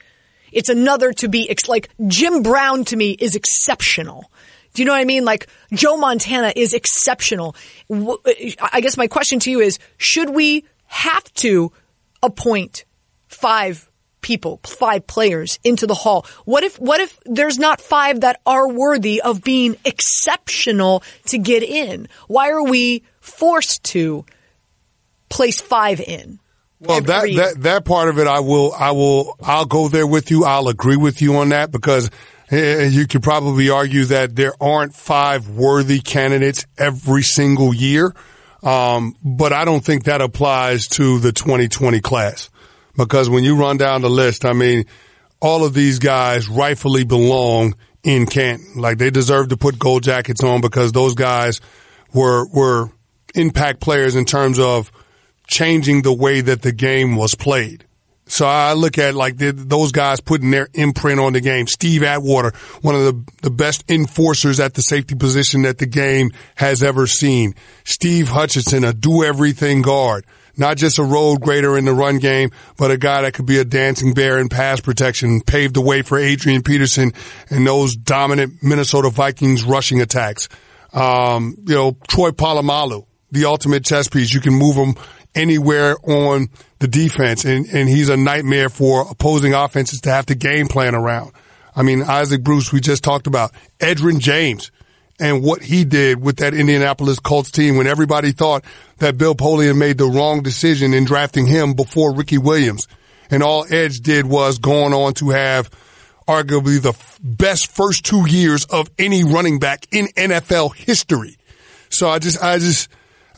S3: it's another to be ex- like Jim Brown to me is exceptional. Do you know what I mean? Like Joe Montana is exceptional. I guess my question to you is, should we have to appoint five people, five players into the hall? What if, what if there's not five that are worthy of being exceptional to get in? Why are we forced to place five in?
S4: Well, that, that, that part of it, I will, I will, I'll go there with you. I'll agree with you on that because eh, you could probably argue that there aren't five worthy candidates every single year. Um, but I don't think that applies to the 2020 class because when you run down the list, I mean, all of these guys rightfully belong in Canton. Like they deserve to put gold jackets on because those guys were, were impact players in terms of changing the way that the game was played. So I look at like those guys putting their imprint on the game. Steve Atwater, one of the, the best enforcers at the safety position that the game has ever seen. Steve Hutchinson, a do everything guard. Not just a road grader in the run game, but a guy that could be a dancing bear in pass protection, paved the way for Adrian Peterson and those dominant Minnesota Vikings rushing attacks. Um, you know, Troy Polamalu, the ultimate chess piece. You can move him anywhere on the defense, and, and he's a nightmare for opposing offenses to have to game plan around. I mean, Isaac Bruce, we just talked about. Edgerrin James. and what he did with that Indianapolis Colts team when everybody thought that Bill Polian made the wrong decision in drafting him before Ricky Williams. And all Edge did was going on to have arguably the best first two years of any running back in NFL history. So I just, I just,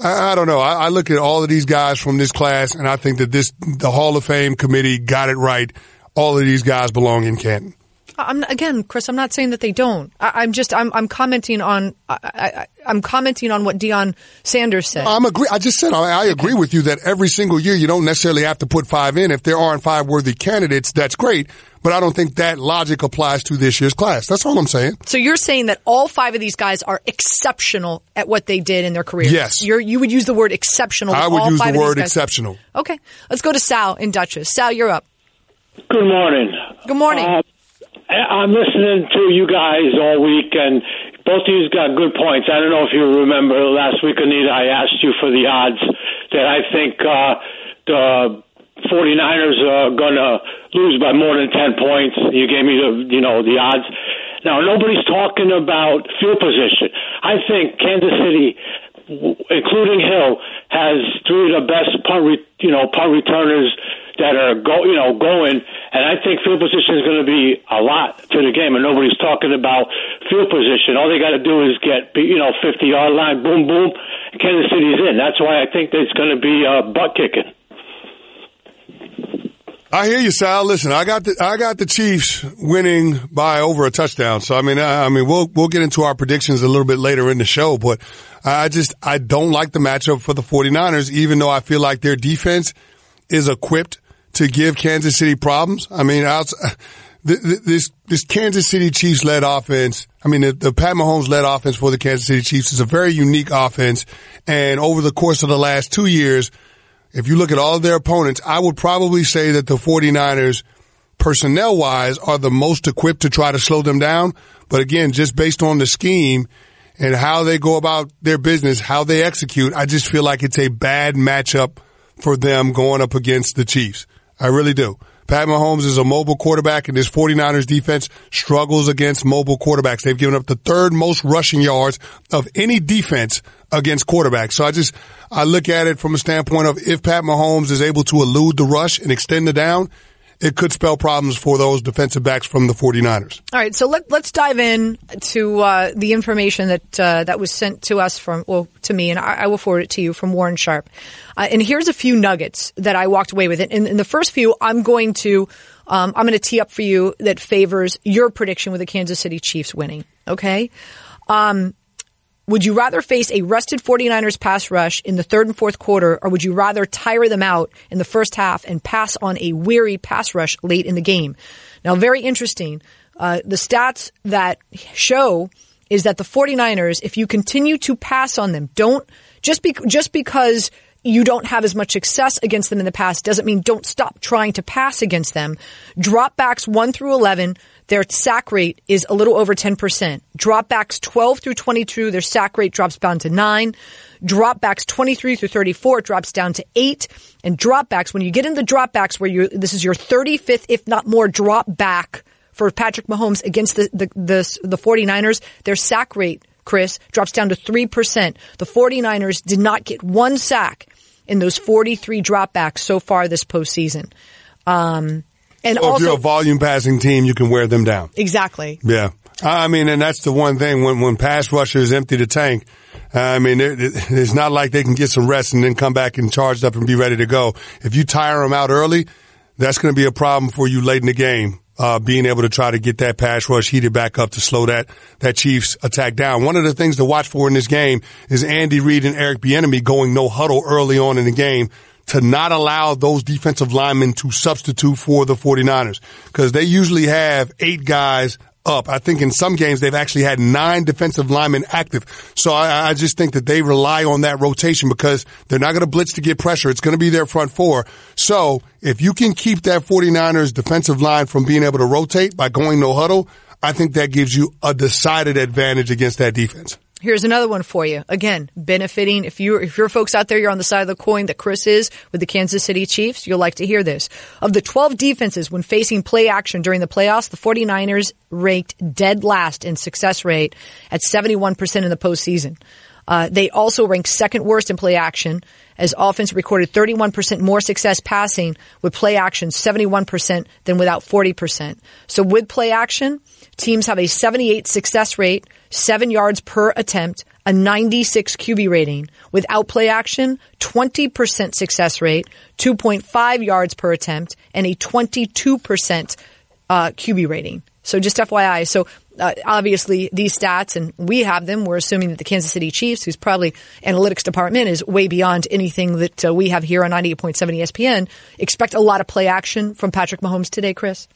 S4: I, I don't know. I, I look at all of these guys from this class and I think that this, the Hall of Fame committee got it right. All of these guys belong in Canton.
S3: I'm again, Chris. I'm not saying that they don't. I, am just I'm I'm commenting on I, am commenting on what Deion Sanders said.
S4: I'm agree. I just said I, I agree with you that every single year you don't necessarily have to put five in. If there aren't five worthy candidates, that's great. But I don't think that logic applies to this year's class. That's all I'm saying.
S3: So you're saying that all five of these guys are exceptional at what they did in their careers.
S4: Yes.
S3: You're, you would use the word exceptional.
S4: I would use the word exceptional.
S3: Okay. Let's go to Sal in Dutchess. Sal, you're up.
S9: Good morning.
S3: Good morning. Uh,
S9: I'm listening to you guys all week, and both of you got good points. I don't know if you remember last week, Anita, I asked you for the odds that I think uh, the 49ers are going to lose by more than 10 points. You gave me the, you know, the odds. Now, nobody's talking about field position. I think Kansas City, including Hill, has three of the best punt, re- you know, punt returners that are go you know going, and I think field position is going to be a lot to the game, and nobody's talking about field position. All they got to do is get you know 50 yard line, boom boom, Kansas City's in. That's why I think there's going to be uh, butt kicking.
S4: I hear you, Sal. Listen, I got the I got the Chiefs winning by over a touchdown. So I mean, I, I, mean, we'll we'll get into our predictions a little bit later in the show, but I just I don't like the matchup for the 49ers, even though I feel like their defense is equipped to give Kansas City problems. I mean, this this Kansas City Chiefs led offense. I mean, the, the Pat Mahomes led offense for the Kansas City Chiefs is a very unique offense. And over the course of the last two years, if you look at all their opponents, I would probably say that the 49ers personnel wise are the most equipped to try to slow them down. But again, just based on the scheme and how they go about their business, how they execute, I just feel like it's a bad matchup for them going up against the Chiefs. I really do. Pat Mahomes is a mobile quarterback and his 49ers defense struggles against mobile quarterbacks. They've given up the third most rushing yards of any defense against quarterbacks. So I just, I look at it from a standpoint of if Pat Mahomes is able to elude the rush and extend the down, it could spell problems for those defensive backs from the 49ers.
S3: All right, so let, us dive in to uh, the information that uh, that was sent to us from, well, to me, and I, I will forward it to you from Warren Sharp. Uh, and here's a few nuggets that I walked away with. In, in the first few, I'm going to um, I'm going to tee up for you that favors your prediction with the Kansas City Chiefs winning. Okay. Um, would you rather face a rested 49ers pass rush in the third and fourth quarter, or would you rather tire them out in the first half and pass on a weary pass rush late in the game? Now, very interesting. Uh, the stats that show is that the 49ers, if you continue to pass on them, don't just be, just because you don't have as much success against them in the past doesn't mean don't stop trying to pass against them. Dropbacks 1 through 11, their sack rate is a little over 10%. Dropbacks 12 through 22, their sack rate drops down to 9. Dropbacks 23 through 34, it drops down to 8. And dropbacks, when you get into the dropbacks where you this is your 35th, if not more, drop back for Patrick Mahomes against the, the, the, the 49ers, their sack rate Chris, drops down to 3%. The 49ers did not get one sack in those 43 dropbacks so far this postseason. Um, and
S4: so
S3: also,
S4: if you're a volume passing team, you can wear them down.
S3: Exactly.
S4: Yeah. I mean, and that's the one thing when, when pass rushers empty the tank. I mean, it's not like they can get some rest and then come back and charged up and be ready to go. If you tire them out early, that's going to be a problem for you late in the game uh, being able to try to get that pass rush heated back up to slow that that Chiefs attack down. One of the things to watch for in this game is Andy Reid and Eric Bieniemy going no huddle early on in the game to not allow those defensive linemen to substitute for the 49ers because they usually have eight guys up. I think in some games they've actually had nine defensive linemen active. So I, I just think that they rely on that rotation because they're not going to blitz to get pressure. It's going to be their front four. So if you can keep that 49ers defensive line from being able to rotate by going no huddle, I think that gives you a decided advantage against that defense.
S3: Here's another one for you. Again, benefiting. If you're if you're folks out there, you're on the side of the coin that Chris is with the Kansas City Chiefs, you'll like to hear this. Of the 12 defenses when facing play action during the playoffs, the 49ers ranked dead last in success rate at 71% in the postseason. Uh, they also ranked second worst in play action as offense recorded 31% more success passing with play action, 71% than without 40%. So with play action, teams have a 78 success rate, seven yards per attempt, a 96 QB rating. Without play action, 20% success rate, 2.5 yards per attempt, and a 22% uh, QB rating. So just FYI. So uh, obviously these stats, and we have them. We're assuming that the Kansas City Chiefs, whose probably analytics department is way beyond anything that uh, we have here on 98.7 ESPN, expect a lot of play action from Patrick Mahomes today, Chris.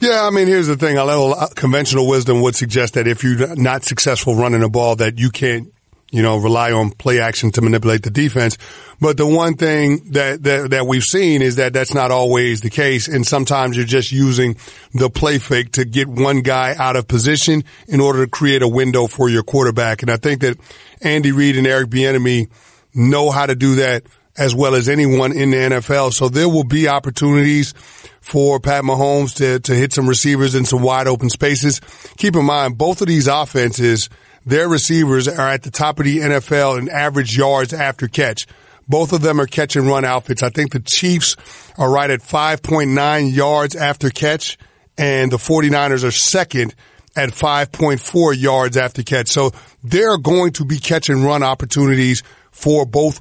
S4: Yeah, I mean, here's the thing. A little uh, conventional wisdom would suggest that if you're not successful running a ball, that you can't you know, rely on play action to manipulate the defense. But the one thing that, that, that we've seen is that that's not always the case. And sometimes you're just using the play fake to get one guy out of position in order to create a window for your quarterback. And I think that Andy Reid and Eric Bieniemy know how to do that as well as anyone in the NFL. So there will be opportunities for Pat Mahomes to, to hit some receivers in some wide open spaces. Keep in mind, both of these offenses – their receivers are at the top of the NFL in average yards after catch. Both of them are catch and run outfits. I think the Chiefs are right at 5.9 yards after catch and the 49ers are second at 5.4 yards after catch. So there are going to be catch and run opportunities for both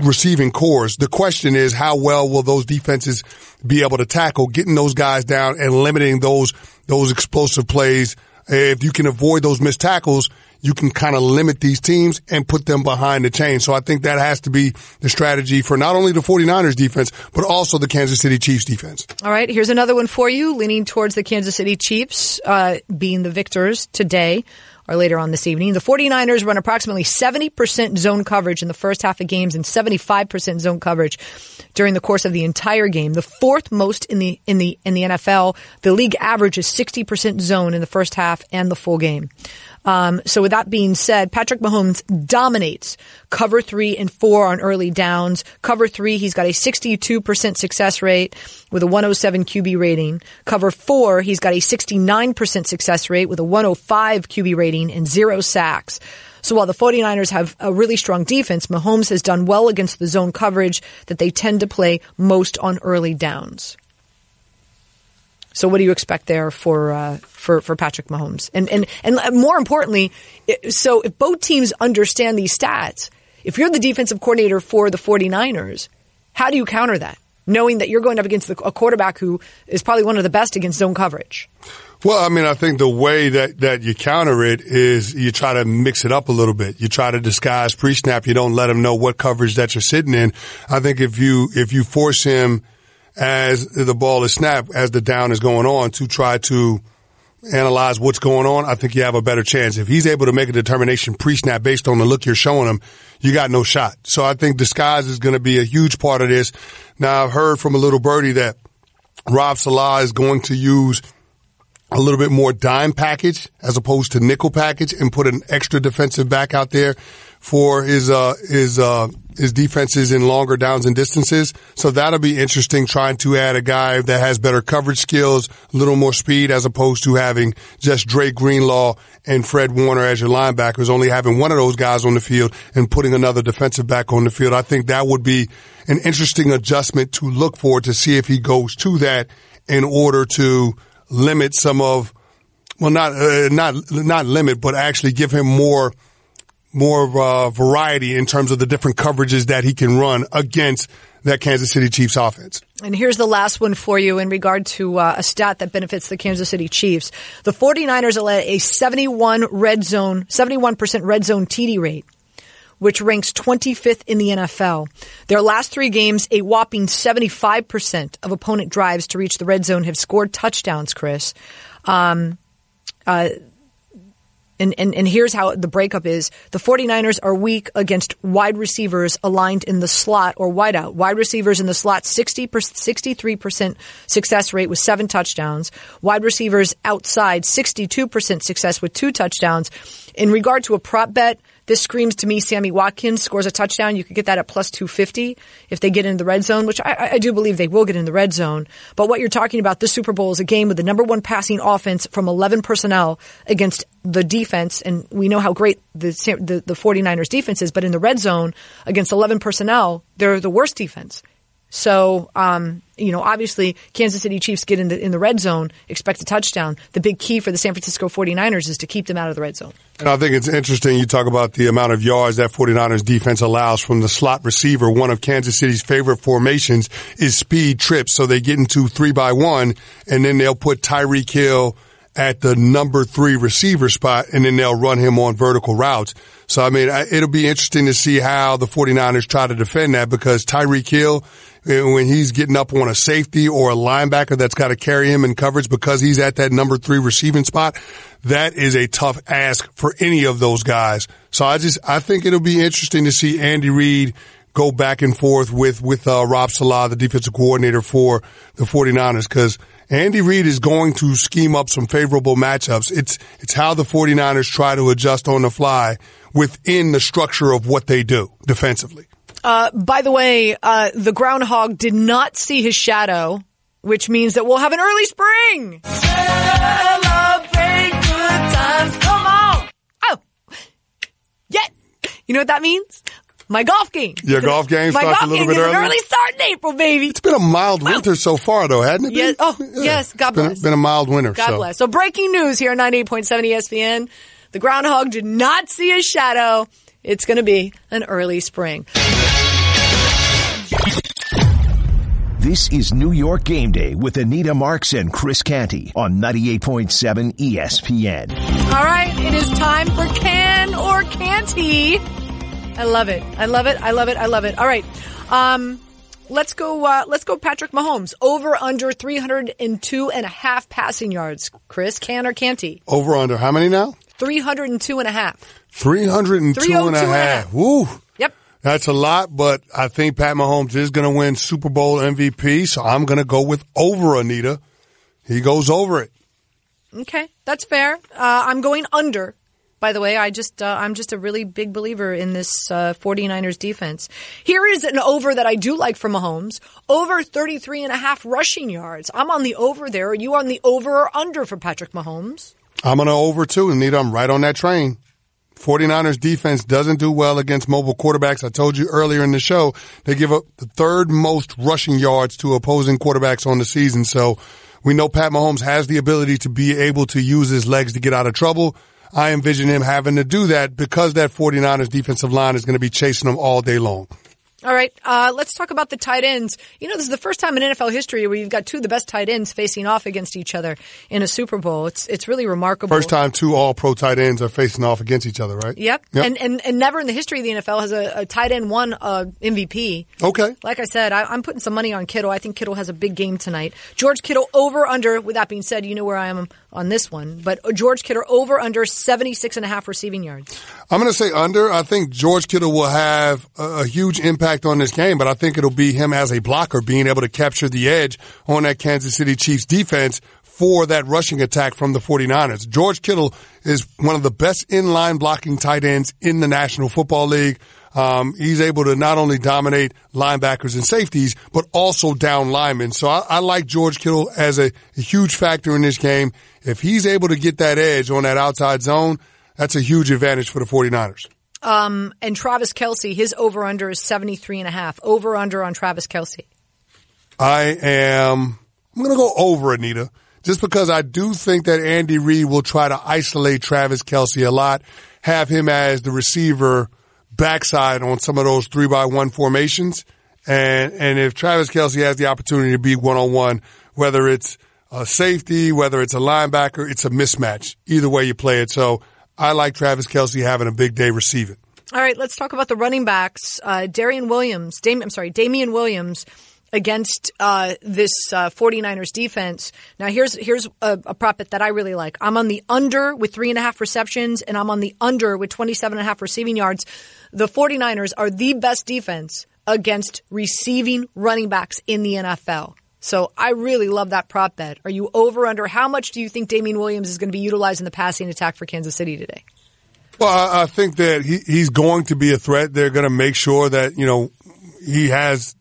S4: receiving corps. The question is how well will those defenses be able to tackle getting those guys down and limiting those those explosive plays if you can avoid those missed tackles, you can kind of limit these teams and put them behind the chain. So I think that has to be the strategy for not only the 49ers defense, but also the Kansas City Chiefs defense.
S3: All right. Here's another one for you, leaning towards the Kansas City Chiefs, uh, being the victors today or later on this evening. The 49ers run approximately 70% zone coverage in the first half of games and 75% zone coverage during the course of the entire game. The fourth most in the, in the, in the NFL. The league average is 60% zone in the first half and the full game. Um, so with that being said, Patrick Mahomes dominates cover three and four on early downs. Cover three, he's got a 62% success rate with a 107 QB rating. Cover four, he's got a 69% success rate with a 105 QB rating and zero sacks. So while the 49ers have a really strong defense, Mahomes has done well against the zone coverage that they tend to play most on early downs. So what do you expect there for uh, for for Patrick Mahomes? And and and more importantly, so if both teams understand these stats, if you're the defensive coordinator for the 49ers, how do you counter that? Knowing that you're going up against the, a quarterback who is probably one of the best against zone coverage.
S4: Well, I mean, I think the way that, that you counter it is you try to mix it up a little bit. You try to disguise pre-snap. You don't let him know what coverage that you're sitting in. I think if you, if you force him as the ball is snapped, as the down is going on to try to analyze what's going on, I think you have a better chance. If he's able to make a determination pre-snap based on the look you're showing him, you got no shot. So I think disguise is going to be a huge part of this. Now I've heard from a little birdie that Rob Saleh is going to use a little bit more dime package as opposed to nickel package and put an extra defensive back out there for his uh his uh his defenses in longer downs and distances. So that'll be interesting trying to add a guy that has better coverage skills, a little more speed as opposed to having just Drake Greenlaw and Fred Warner as your linebackers, only having one of those guys on the field and putting another defensive back on the field. I think that would be an interesting adjustment to look for to see if he goes to that in order to limit some of, well, not, uh, not, not limit, but actually give him more more uh, variety in terms of the different coverages that he can run against that Kansas City Chiefs offense.
S3: And here's the last one for you in regard to uh, a stat that benefits the Kansas City Chiefs. The 49ers led a 71 red zone, 71% red zone TD rate, which ranks 25th in the NFL. Their last three games, a whopping 75% of opponent drives to reach the red zone have scored touchdowns, Chris. Um, uh, And, and, and here's how the breakup is. The 49ers are weak against wide receivers aligned in the slot or wideout. Wide receivers in the slot, 60 63% success rate with seven touchdowns. Wide receivers outside, 62% success with two touchdowns. In regard to a prop bet, this screams to me Sammy Watkins scores a touchdown. You could get that at plus 250 if they get in the red zone, which I, I do believe they will get in the red zone. But what you're talking about, this Super Bowl is a game with the number one passing offense from 11 personnel against the defense. And we know how great the, the, the 49ers defense is, but in the red zone against 11 personnel, they're the worst defense. So, um, you know, obviously Kansas City Chiefs get in the, in the red zone, expect a touchdown. The big key for the San Francisco 49ers is to keep them out of the red zone.
S4: And I think it's interesting you talk about the amount of yards that 49ers defense allows from the slot receiver. One of Kansas City's favorite formations is speed trips. So they get into three by one and then they'll put Tyreek Hill at the number three receiver spot and then they'll run him on vertical routes. So, I mean, it'll be interesting to see how the 49ers try to defend that because Tyreek Hill, eh, when he's getting up on a safety or a linebacker that's got to carry him in coverage because he's at that number three receiving spot, that is a tough ask for any of those guys. So I just, I think it'll be interesting to see Andy Reid go back and forth with, with, uh, Rob Saleh, the defensive coordinator for the 49ers because Andy Reid is going to scheme up some favorable matchups. It's, it's how the 49ers try to adjust on the fly within the structure of what they do defensively.
S3: Uh, by the way, uh, the groundhog did not see his shadow, which means that we'll have an early spring. Celebrate good times. Come on. Oh, yeah. You know what that means? My golf game.
S4: Your golf game
S3: My
S4: starts
S3: golf
S4: a little
S3: game
S4: bit
S3: is
S4: early.
S3: an early start in April, baby.
S4: It's been a mild winter so far, though, hasn't it?
S3: Yes.
S4: been?
S3: Oh, yes. God
S4: Been,
S3: bless.
S4: been a mild winter.
S3: God
S4: so.
S3: bless. So breaking news here on 98.7 ESPN. The groundhog did not see his shadow. It's going to be an early spring.
S2: This is New York Game Day with Anita Marks and Chris Canty on 98.7 ESPN.
S3: All right, it is time for can or canty. I love it. I love it. I love it. I love it. All right. Um, let's go, uh, let's go Patrick Mahomes. Over under 302 and a half passing yards. Chris, can or can't he?
S4: Over under how many now?
S3: 302 and a half.
S4: 302 and a
S3: 302 and a
S4: half.
S3: half.
S4: Woo.
S3: Yep.
S4: That's a lot, but I think Pat Mahomes is going to win Super Bowl MVP, so I'm going to go with over Anita. He goes over it.
S3: Okay, that's fair. Uh, I'm going under. By the way, I just uh, I'm just a really big believer in this uh, 49ers defense. Here is an over that I do like for Mahomes. Over 33 and a half rushing yards. I'm on the over there. Are you on the over or under for Patrick Mahomes?
S4: I'm on to over too, and Anita. I'm right on that train. 49ers defense doesn't do well against mobile quarterbacks. I told you earlier in the show, they give up the third most rushing yards to opposing quarterbacks on the season. So we know Pat Mahomes has the ability to be able to use his legs to get out of trouble. I envision him having to do that because that 49ers defensive line is going to be chasing him all day long.
S3: All right, uh, let's talk about the tight ends. You know, this is the first time in NFL history where you've got two of the best tight ends facing off against each other in a Super Bowl. It's it's really remarkable.
S4: First time two all pro tight ends are facing off against each other, right?
S3: Yep.
S4: Yep.
S3: And, and and never in the history of the NFL has a, a tight end won a MVP.
S4: Okay.
S3: Like I said, I, I'm putting some money on Kittle. I think Kittle has a big game tonight. George Kittle over under. With that being said, you know where I am on this one. But George Kittle over under 76 and a half receiving yards.
S4: I'm going to say under. I think George Kittle will have a, a huge impact on this game, but I think it'll be him as a blocker being able to capture the edge on that Kansas City Chiefs defense for that rushing attack from the 49ers. George Kittle is one of the best in-line blocking tight ends in the National Football League. Um, he's able to not only dominate linebackers and safeties, but also down linemen. So I, I like George Kittle as a, a huge factor in this game. If he's able to get that edge on that outside zone, that's a huge advantage for the 49ers.
S3: Um, and Travis Kelce, his over under is 73 and a half. Over under on Travis Kelce.
S4: I am, I'm going to go over Anita just because I do think that Andy Reid will try to isolate Travis Kelce a lot, have him as the receiver backside on some of those three by one formations. And, and if Travis Kelce has the opportunity to be one on one, whether it's a safety, whether it's a linebacker, it's a mismatch. Either way you play it. So I like Travis Kelce having a big day receiving.
S3: All right, let's talk about the running backs. Uh, Darian Williams, Dam- I'm sorry, Damien Williams against uh, this uh, 49ers defense. Now, here's here's a, a prop bet that I really like. I'm on the under with three and a half receptions, and I'm on the under with 27 and a half receiving yards. The 49ers are the best defense against receiving running backs in the NFL. So I really love that prop bet. Are you over under? How much do you think Damien Williams is going to be utilized in the passing attack for Kansas City today?
S4: Well, I, I think that he, he's going to be a threat. They're going to make sure that, you know, he has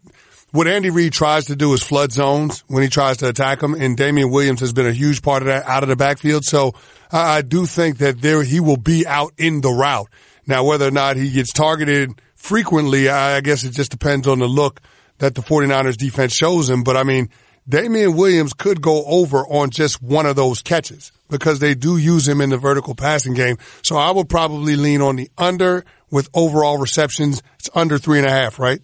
S4: what Andy Reid tries to do is flood zones when he tries to attack them, and Damien Williams has been a huge part of that out of the backfield. So I, I do think that there he will be out in the route. Now, whether or not he gets targeted frequently, I, I guess it just depends on the look that the 49ers defense shows him. But I mean, Damien Williams could go over on just one of those catches because they do use him in the vertical passing game. So I would probably lean on the under with overall receptions. It's under three and a half, right?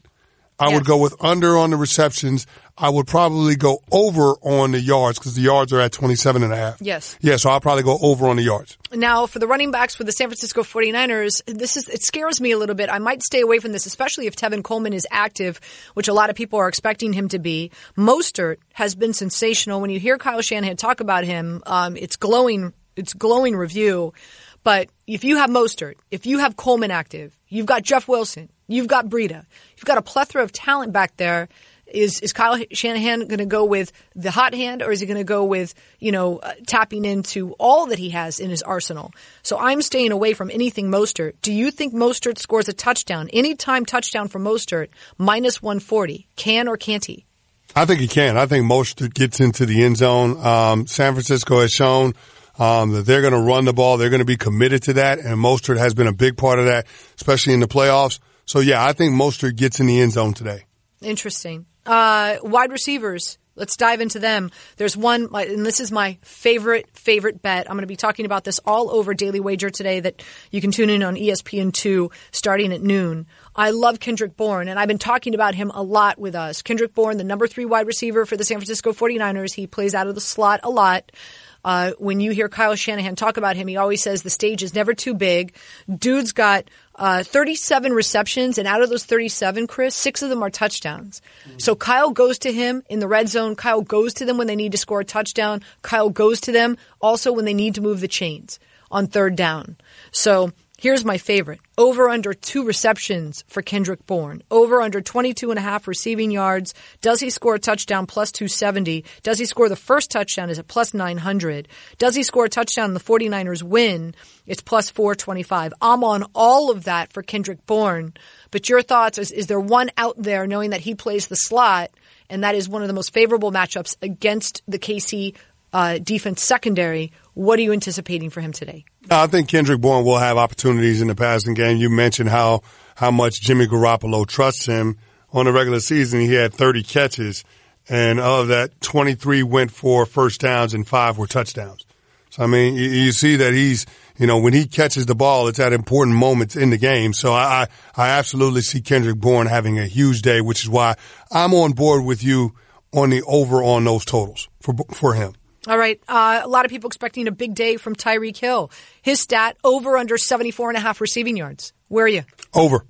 S4: I
S3: Yes.
S4: would go with under on the receptions. I would probably go over on the yards because the yards are at 27 and a half.
S3: Yes.
S4: Yeah, so I'll probably go over on the yards.
S3: Now, for the running backs for the San Francisco 49ers, this is it scares me a little bit. I might stay away from this, especially if Tevin Coleman is active, which a lot of people are expecting him to be. Mostert has been sensational. When you hear Kyle Shanahan talk about him, um, it's glowing. It's glowing review. But if you have Mostert, if you have Coleman active, you've got Jeff Wilson, you've got Breida, you've got a plethora of talent back there. Is is Kyle Shanahan going to go with the hot hand, or is he going to go with you know uh, tapping into all that he has in his arsenal? So I'm staying away from anything Mostert. Do you think Mostert scores a touchdown, anytime touchdown for Mostert minus 140? Can or can't he?
S4: I think he can. I think Mostert gets into the end zone. Um, San Francisco has shown um, that they're going to run the ball. They're going to be committed to that, and Mostert has been a big part of that, especially in the playoffs. So yeah, I think Mostert gets in the end zone today.
S3: Interesting. Uh, wide receivers. Let's dive into them. There's one, and this is my favorite, favorite bet. I'm going to be talking about this all over Daily Wager today that you can tune in on E ESPN2 starting at noon. I love Kendrick Bourne, and I've been talking about him a lot with us. Kendrick Bourne, the number three wide receiver for the San Francisco 49ers. He plays out of the slot a lot. Uh, when you hear Kyle Shanahan talk about him, he always says the stage is never too big. Dude's got uh, 37 receptions, and out of those 37, Chris, six of them are touchdowns. So Kyle goes to him in the red zone. Kyle goes to them when they need to score a touchdown. Kyle goes to them also when they need to move the chains on third down. So here's my favorite. Over under two receptions for Kendrick Bourne. Over under 22 and a half receiving yards. Does he score a touchdown plus 270? Does he score the first touchdown? Is it plus 900? Does he score a touchdown and the 49ers win? It's plus 425. I'm on all of that for Kendrick Bourne. But your thoughts is, is there one out there knowing that he plays the slot and that is one of the most favorable matchups against the KC uh, defense secondary? What are you anticipating for him today?
S4: Uh, I think Kendrick Bourne will have opportunities in the passing game. You mentioned how how much Jimmy Garoppolo trusts him. On the regular season, he had 30 catches, and of that, 23 went for first downs and five were touchdowns. So I mean, you, you see that he's you know when he catches the ball, it's at important moments in the game. So I I, I absolutely see Kendrick Bourne having a huge day, which is why I'm on board with you on the over on those totals for for him.
S3: All right. Uh, a lot of people expecting a big day from Tyreek Hill. His stat over under 74 and a half receiving yards. Where are you?
S4: Over.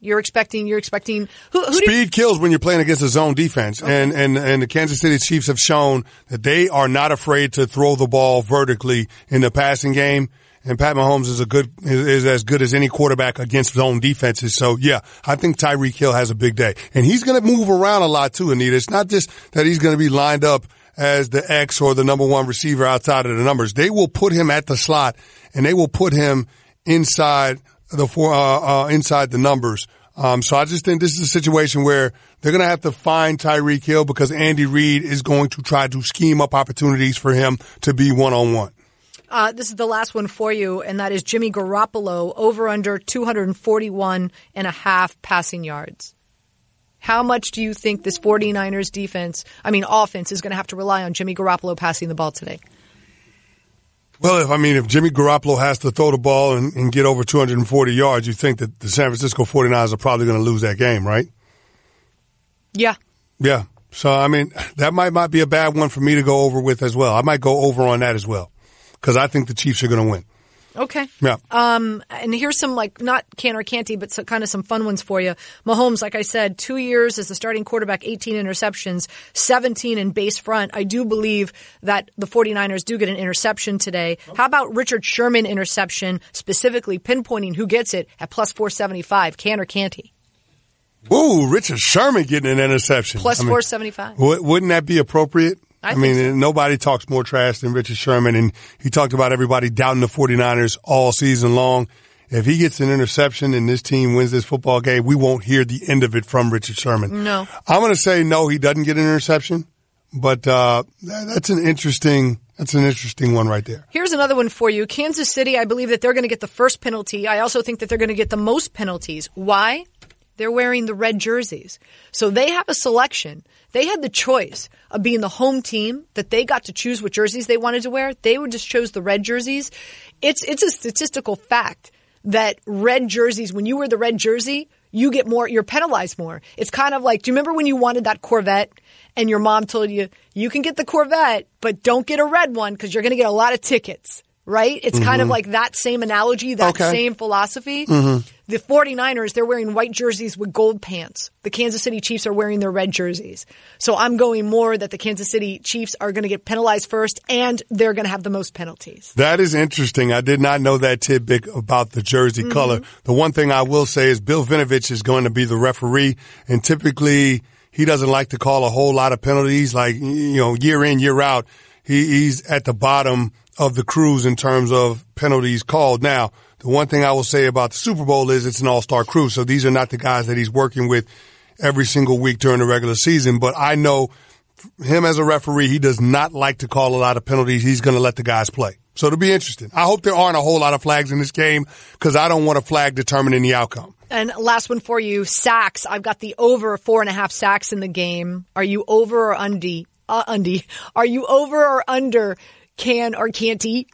S3: You're expecting, you're expecting, who, who do you,
S4: Speed kills when you're playing against a zone defense, and, and and the Kansas City Chiefs have shown that they are not afraid to throw the ball vertically in the passing game. And Pat Mahomes is a good is, is as good as any quarterback against zone defenses. So yeah, I think Tyreek Hill has a big day, and he's going to move around a lot too. Anita, it's not just that he's going to be lined up as the X or the number one receiver outside of the numbers. They will put him at the slot, and they will put him inside the four uh, uh, inside the numbers. Um, so I just think this is a situation where they're going to have to find Tyreek Hill because Andy Reid is going to try to scheme up opportunities for him to be one on one.
S3: uh, this is the last one for you, and that is Jimmy Garoppolo over under 241 and a half passing yards. How much do you think this 49ers defense, I mean offense, is going to have to rely on Jimmy Garoppolo passing the ball today?
S4: Well, if I mean, if Jimmy Garoppolo has to throw the ball and, and get over 240 yards, you think that the San Francisco 49ers are probably going to lose that game, right?
S3: Yeah.
S4: Yeah. So, I mean, that might not be a bad one for me to go over with as well. I might go over on that as well because I think the Chiefs are going to win.
S3: Okay.
S4: Yeah.
S3: Um, and here's some like not can or can'ty, but so, kind of some fun ones for you. Mahomes, like I said, two years as the starting quarterback, 18 interceptions, 17 in base front. I do believe that the 49ers do get an interception today. How about Richard Sherman interception, specifically pinpointing who gets it at plus 475? Can or can'ty?
S4: Ooh, Richard Sherman getting an interception.
S3: Plus
S4: I mean,
S3: 475.
S4: w- wouldn't that be appropriate?
S3: I
S4: I, mean,
S3: so.
S4: nobody talks more trash than Richard Sherman, and he talked about everybody doubting the 49ers all season long. If he gets an interception and this team wins this football game, we won't hear the end of it from Richard Sherman.
S3: No.
S4: I'm going to say no, he doesn't get an interception, but uh, that's an interesting that's an interesting one right there.
S3: Here's another one for you. Kansas City, I believe that they're going to get the first penalty. I also think that they're going to get the most penalties. Why? They're wearing the red jerseys. So they have a selection. They had the choice of being the home team that they got to choose what jerseys they wanted to wear. They would just chose the red jerseys. It's, it's a statistical fact that red jerseys, when you wear the red jersey, you get more, you're penalized more. It's kind of like, do you remember when you wanted that Corvette and your mom told you, you can get the Corvette, but don't get a red one because you're going to get a lot of tickets, right? It's kind of mm-hmm. like that same analogy, that
S4: Okay.
S3: same philosophy. Mm-hmm. The 49ers, they're wearing white jerseys with gold pants. The Kansas City Chiefs are wearing their red jerseys. So I'm going more that the Kansas City Chiefs are going to get penalized first and they're going to have the most penalties.
S4: That is interesting. I did not know that tidbit about the jersey
S3: Mm-hmm.
S4: color. The one thing I will say is Bill Vinovich is going to be the referee, and typically he doesn't like to call a whole lot of penalties. Like you know, year in year out, he, he's at the bottom of the crews in terms of penalties called. Now, the one thing I will say about the Super Bowl is it's an all-star crew, so these are not the guys that he's working with every single week during the regular season. But I know him as a referee, he does not like to call a lot of penalties. He's going to let the guys play. So it'll be interesting. I hope there aren't a whole lot of flags in this game because I don't want a flag determining the outcome.
S3: And last one for you, sacks. I've got the over four and a half sacks in the game. Are you over or undy? Uh, undy. Are you over or under can or can't eat?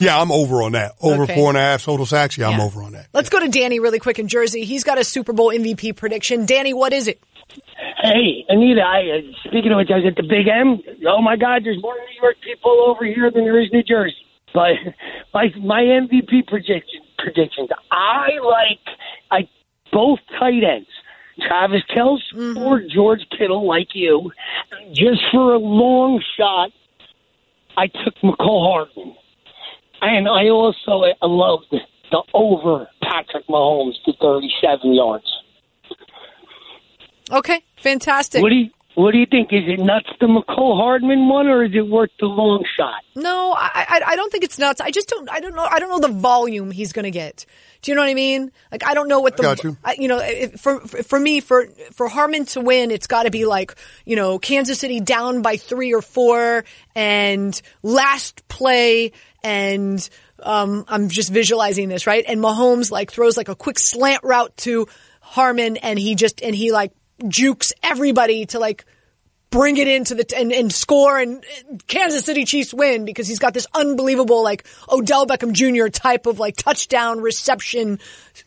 S4: Yeah, I'm over on that. Over
S3: Okay.
S4: four and a half total sacks. Yeah, I'm over on that.
S3: Let's go to Danny really quick in Jersey. He's got a Super Bowl MVP prediction. Danny, what is it?
S10: Hey, Anita, I, uh, speaking of which, I was at the Big M. Oh my God, there's more New York people over here than there is New Jersey. But my my MVP prediction predictions, I like I both tight ends, Travis Kelce or George Kittle, like you. Just for a long shot, I took Mecole Hardman, and I also loved the over Patrick Mahomes to 37 yards.
S3: Okay, fantastic.
S10: What do you What do you think? Is it nuts the Mecole Hardman one, or is it worth the long shot?
S3: No, I, I I don't think it's nuts. I just don't I don't know I don't know the volume he's going to get. Do you know what I mean? Like I don't know what the
S4: got you.
S3: I, you know if- for for me for for Harmon to win, it's got to be like you know Kansas City down by three or four and last play and. Um, I'm just visualizing this, right? And Mahomes like throws like a quick slant route to Harmon and he just, and he like jukes everybody to like bring it into the and, and score and Kansas City Chiefs win because he's got this unbelievable like Odell Beckham Jr. type of like touchdown reception,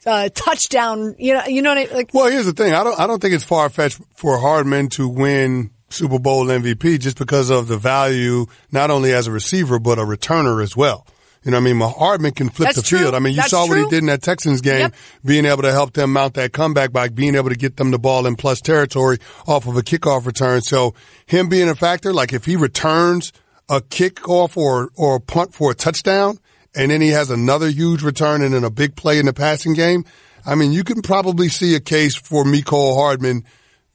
S3: uh, touchdown. You know, you know what I like.
S4: Well, here's the thing. I don't. I don't think it's far fetched for Hardman to win Super Bowl MVP just because of the value, not only as a receiver but a returner as well. You know, what I mean, Hardman can flip
S3: That's
S4: the
S3: true.
S4: field. I mean, you
S3: That's
S4: saw what he did in that Texans game,
S3: Yep.
S4: being able to help them mount that comeback by being able to get them the ball in plus territory off of a kickoff return. So him being a factor, like if he returns a kickoff or or a punt for a touchdown, and then he has another huge return and then a big play in the passing game. I mean, you can probably see a case for Mecole Hardman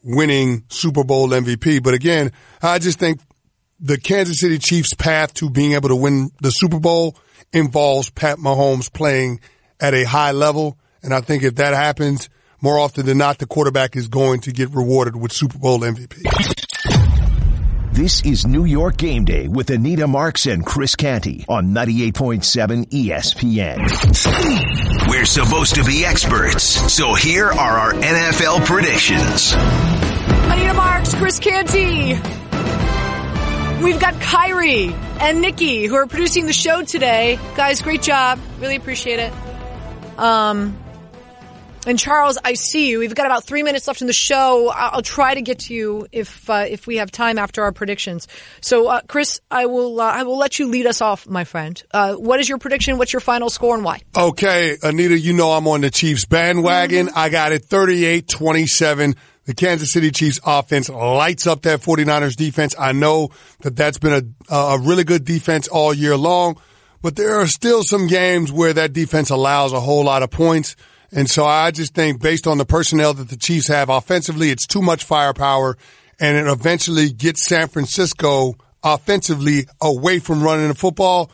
S4: winning Super Bowl MVP. But again, I just think the Kansas City Chiefs path to being able to win the Super Bowl involves Pat Mahomes playing at a high level. And I think if that happens, more often than not, the quarterback is going to get rewarded with Super Bowl MVP.
S2: This is New York Game Day with Anita Marks and Chris Canty on 98.7 ESPN.
S11: We're supposed to be experts, so here are our NFL predictions.
S3: Anita Marks, Chris Canty. We've got Kyrie and Nikki who are producing the show today. Guys, great job. Really appreciate it. Um, And Charles, I see you. We've got about three minutes left in the show. I'll try to get to you if uh, if we have time after our predictions. So, uh, Chris, I will uh, I will let you lead us off, my friend. Uh, what is your prediction? What's your final score and why?
S4: Okay, Anita, you know I'm on the Chiefs bandwagon. I got it 38-27. The Kansas City Chiefs offense lights up that 49ers defense. I know that that's been a, a really good defense all year long, but there are still some games where that defense allows a whole lot of points. And so I just think based on the personnel that the Chiefs have offensively, it's too much firepower and it eventually gets San Francisco offensively away from running the football.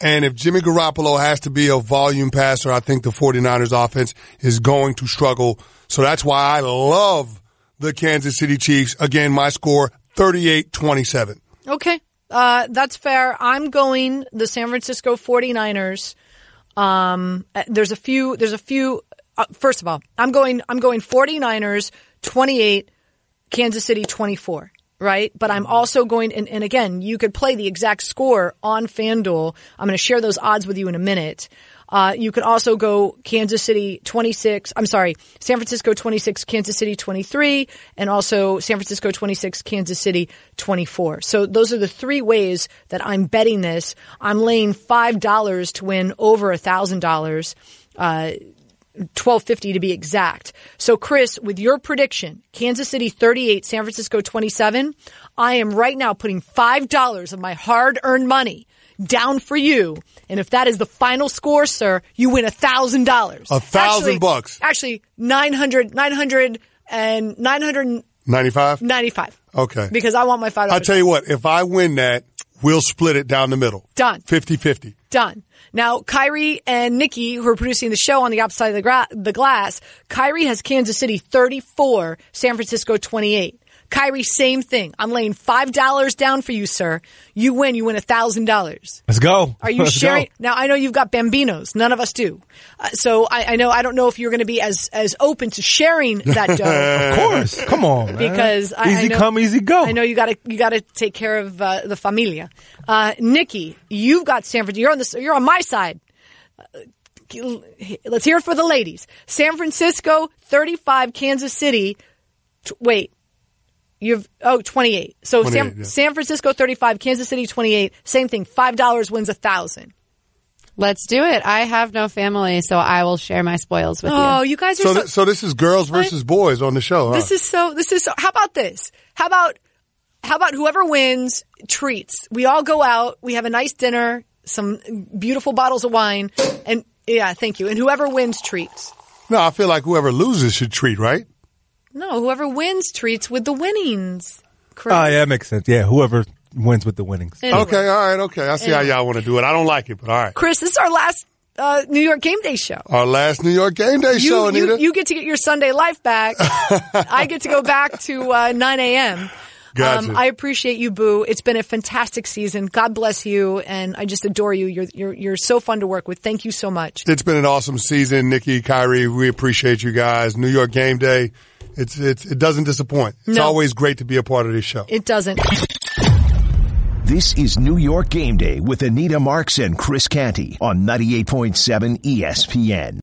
S4: And if Jimmy Garoppolo has to be a volume passer, I think the 49ers offense is going to struggle. So that's why I love the Kansas City Chiefs. Again, my score 38-27.
S3: Okay. Uh, that's fair. I'm going the San Francisco 49ers. Um, uh, there's a few, there's a few, uh, first of all, I'm going, I'm going 49ers 28, Kansas City 24. Right. But I'm also going, and, and again, you could play the exact score on FanDuel. I'm going to share those odds with you in a minute. Uh, you could also go Kansas City 26. I'm sorry, San Francisco 26, Kansas City 23, and also San Francisco 26, Kansas City 24. So those are the three ways that I'm betting this. I'm laying $5 to win over a $1,000. Uh, 1250 to be exact. So Chris, with your prediction, Kansas City 38, San Francisco 27, I am right now putting $5 of my hard earned money down for you. And if that is the final score, sir, you win a thousand dollars.
S4: A thousand bucks.
S3: Actually, 900, 900 and 995.
S4: 95? Okay.
S3: Because I want my $5.
S4: I'll tell you what, if I win that, we'll split it down the middle.
S3: Done.
S4: 50-50.
S3: Done. Now, Kyrie and Nikki, who are producing the show on the opposite side of the, gra- the glass, Kyrie has Kansas City 34, San Francisco 28. Kyrie, same thing. I'm laying $5 down for you, sir. You win, you win a $1,000.
S12: Let's go.
S3: Are you
S12: Let's
S3: sharing?
S12: go.
S3: Now, I know you've got Bambinos. None of us do. Uh, so I, I know, I don't know if you're going to be as, as open to sharing that dough.
S12: Of course. Come on, man.
S3: because I,
S12: easy
S3: I know,
S12: come, easy go.
S3: I know you got to you got to take care of uh, the familia. Uh, Nikki, you've got San Francisco. You're on this. You're on my side. Let's hear it for the ladies. San Francisco 35, Kansas City. T- wait. You've oh 28. So
S4: 28,
S3: San,
S4: yeah.
S3: San Francisco 35, Kansas City 28. Same thing. Five dollars wins a thousand.
S13: Let's do it. I have no family, so I will share my spoils with
S3: Oh,
S13: you.
S3: Oh, you guys are
S4: So,
S3: so.
S4: th- so this is girls versus boys on the show, huh?
S3: This is so. This is so. How about this? How about how about whoever wins treats? We all go out. We have a nice dinner, some beautiful bottles of wine, and yeah, thank you. And whoever wins treats.
S4: no, I feel like whoever loses should treat, right?
S3: No, whoever wins treats with the winnings. Chris.
S12: Oh, yeah, that makes sense. Yeah, whoever wins with the winnings.
S3: Anyway.
S4: Okay, all right, okay. I see how y'all want to do it. I don't like it, but all right.
S3: Chris, this is our last uh, New York Game Day show.
S4: Our last New York game day show,
S3: You, you, you get to get your Sunday life back. I get to go back to uh, 9 a.m.
S4: Gotcha.
S3: Um, I appreciate you, Boo. It's been a fantastic season. God bless you, and I just adore you. You're you're you're so fun to work with. Thank you so much.
S4: It's been an awesome season, Nikki, Kyrie. We appreciate you guys. New York game day. It's, it's, it doesn't disappoint. It's
S3: No.
S4: always great to be a part of this show.
S3: It doesn't.
S2: This is New York Game Day with Anita Marks and Chris Canty on 98.7 ESPN.